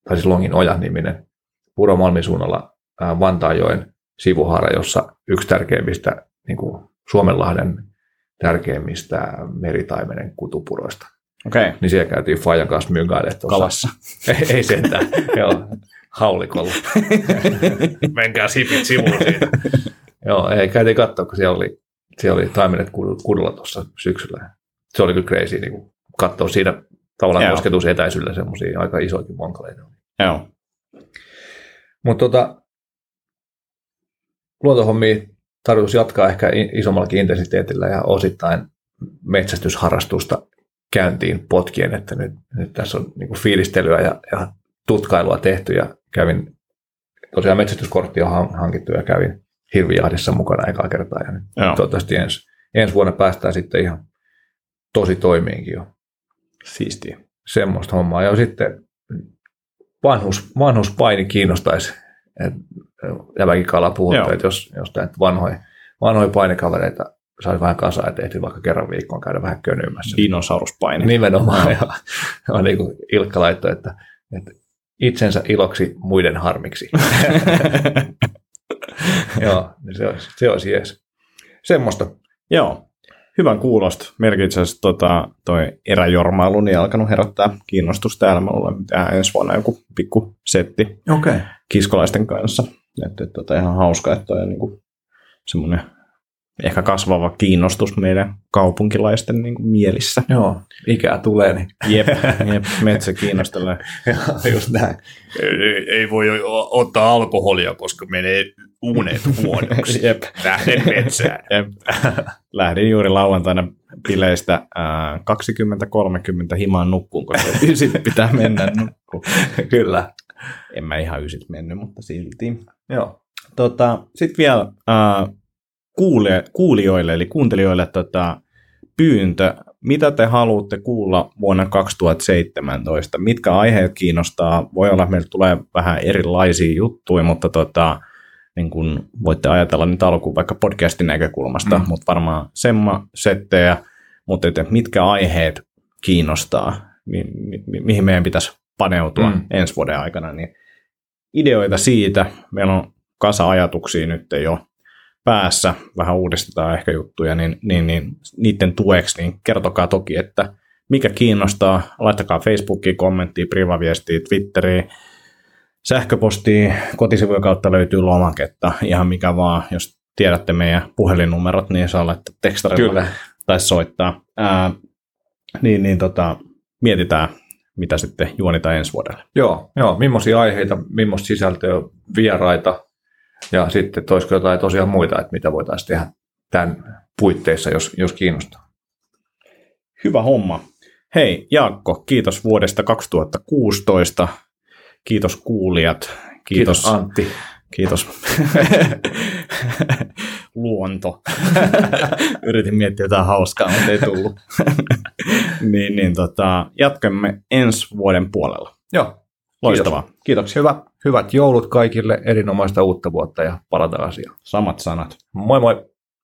tai siis Longin oja niminen puro Malmin suunnalla Vantaajoen sivuhaara, jossa yksi tärkeimmistä niin kuin Suomenlahden tärkeimmistä meritaimenen kutupuroista. Okei. Okay. Niin siellä käytiin Fajan kanssa myngailemaan tuossa. Kalassa. ei, ei sentään, joo, haulikolla. (laughs) Menkää sipit sivuun siitä. joo, ei, käytiin katsoa, kun siellä oli, siellä oli taimenet kudulla tuossa syksyllä se oli kyllä crazy niin kuin katsoa siinä tavallaan Joo. kosketusetäisyydellä semmoisia aika isoikin vankaleita. Joo. Mutta tota, luontohommia tarkoitus jatkaa ehkä isommallakin intensiteetillä ja osittain metsästysharrastusta käyntiin potkien, että nyt, nyt tässä on niin fiilistelyä ja, ja tutkailua tehty ja kävin, tosiaan metsästyskortti on hankittu ja kävin hirvijahdissa mukana ekaa kertaa ja nyt toivottavasti ensi, ensi vuonna päästään sitten ihan tosi toimiinkin jo. Siistiä. Semmoista hommaa. Ja sitten vanhus, vanhuspaini kiinnostaisi. Jäväkin kala puhuttu, että jos, jos vanhoja, vanhoja painikavereita saisi vähän kasaan ja tehty vaikka kerran viikkoon käydä vähän könyymässä. Dinosauruspaini. Nimenomaan. Ja, (laughs) ja niin kuin Ilkka laittoi, että, että itsensä iloksi muiden harmiksi. (laughs) (laughs) Joo, niin se olisi, se olisi jees. Semmoista. Joo, hyvän kuulosta. Meilläkin itse asiassa tota, toi eräjormailu niin alkanut herättää kiinnostusta täällä. Me ollaan tehdään ensi vuonna joku pikku setti. Okay. kiskolaisten kanssa. Että, että tota, ihan hauska, että on niinku semmoinen ehkä kasvava kiinnostus meidän kaupunkilaisten niin kuin mielissä. Joo, ikää tulee, niin Jep, jep metsä kiinnostelee. (laughs) just näin. Ei, ei voi ottaa alkoholia, koska menee unet huonoksi. (laughs) Jep. Lähden metsään. (laughs) Jep. Lähdin juuri lauantaina bileistä äh, 20-30 himaan nukkuun, koska ysit pitää mennä nukkuun. Kyllä. En mä ihan ysit mennyt, mutta silti. Joo. Tota, Sitten vielä äh, kuulija, kuulijoille, eli kuuntelijoille tota, pyyntö. Mitä te haluatte kuulla vuonna 2017? Mitkä aiheet kiinnostaa? Voi olla, että meillä tulee vähän erilaisia juttuja, mutta tota, niin kun voitte ajatella nyt alkuun vaikka podcastin näkökulmasta, mm. mutta varmaan semma settejä, mutta että mitkä aiheet kiinnostaa, mi- mi- mihin meidän pitäisi paneutua mm. ensi vuoden aikana, niin ideoita siitä. Meillä on kasa ajatuksia nyt jo päässä, vähän uudistetaan ehkä juttuja, niin, niin, niin niiden tueksi, niin kertokaa toki, että mikä kiinnostaa, laittakaa Facebookiin kommenttia, privaviestiä, Twitteriin, sähköpostiin, kotisivujen kautta löytyy lomaketta, ihan mikä vaan, jos tiedätte meidän puhelinnumerot, niin saa laittaa tekstarilla tai soittaa. Ää, niin, niin tota, mietitään, mitä sitten juonitaan ensi vuodelle. Joo, joo, millaisia aiheita, millaista sisältöä, vieraita ja sitten että olisiko jotain tosiaan muita, että mitä voitaisiin tehdä tämän puitteissa, jos, jos kiinnostaa. Hyvä homma. Hei Jaakko, kiitos vuodesta 2016. Kiitos kuulijat. Kiitos, Kiitos Antti. Kiitos. (laughs) Luonto. (laughs) Yritin miettiä jotain hauskaa, mutta ei tullut. (laughs) niin, niin tota, jatkamme ensi vuoden puolella. Joo, Loistavaa. Kiitoksia. Hyvä, hyvät joulut kaikille, erinomaista uutta vuotta ja palataan asiaan. Samat sanat. Moi moi!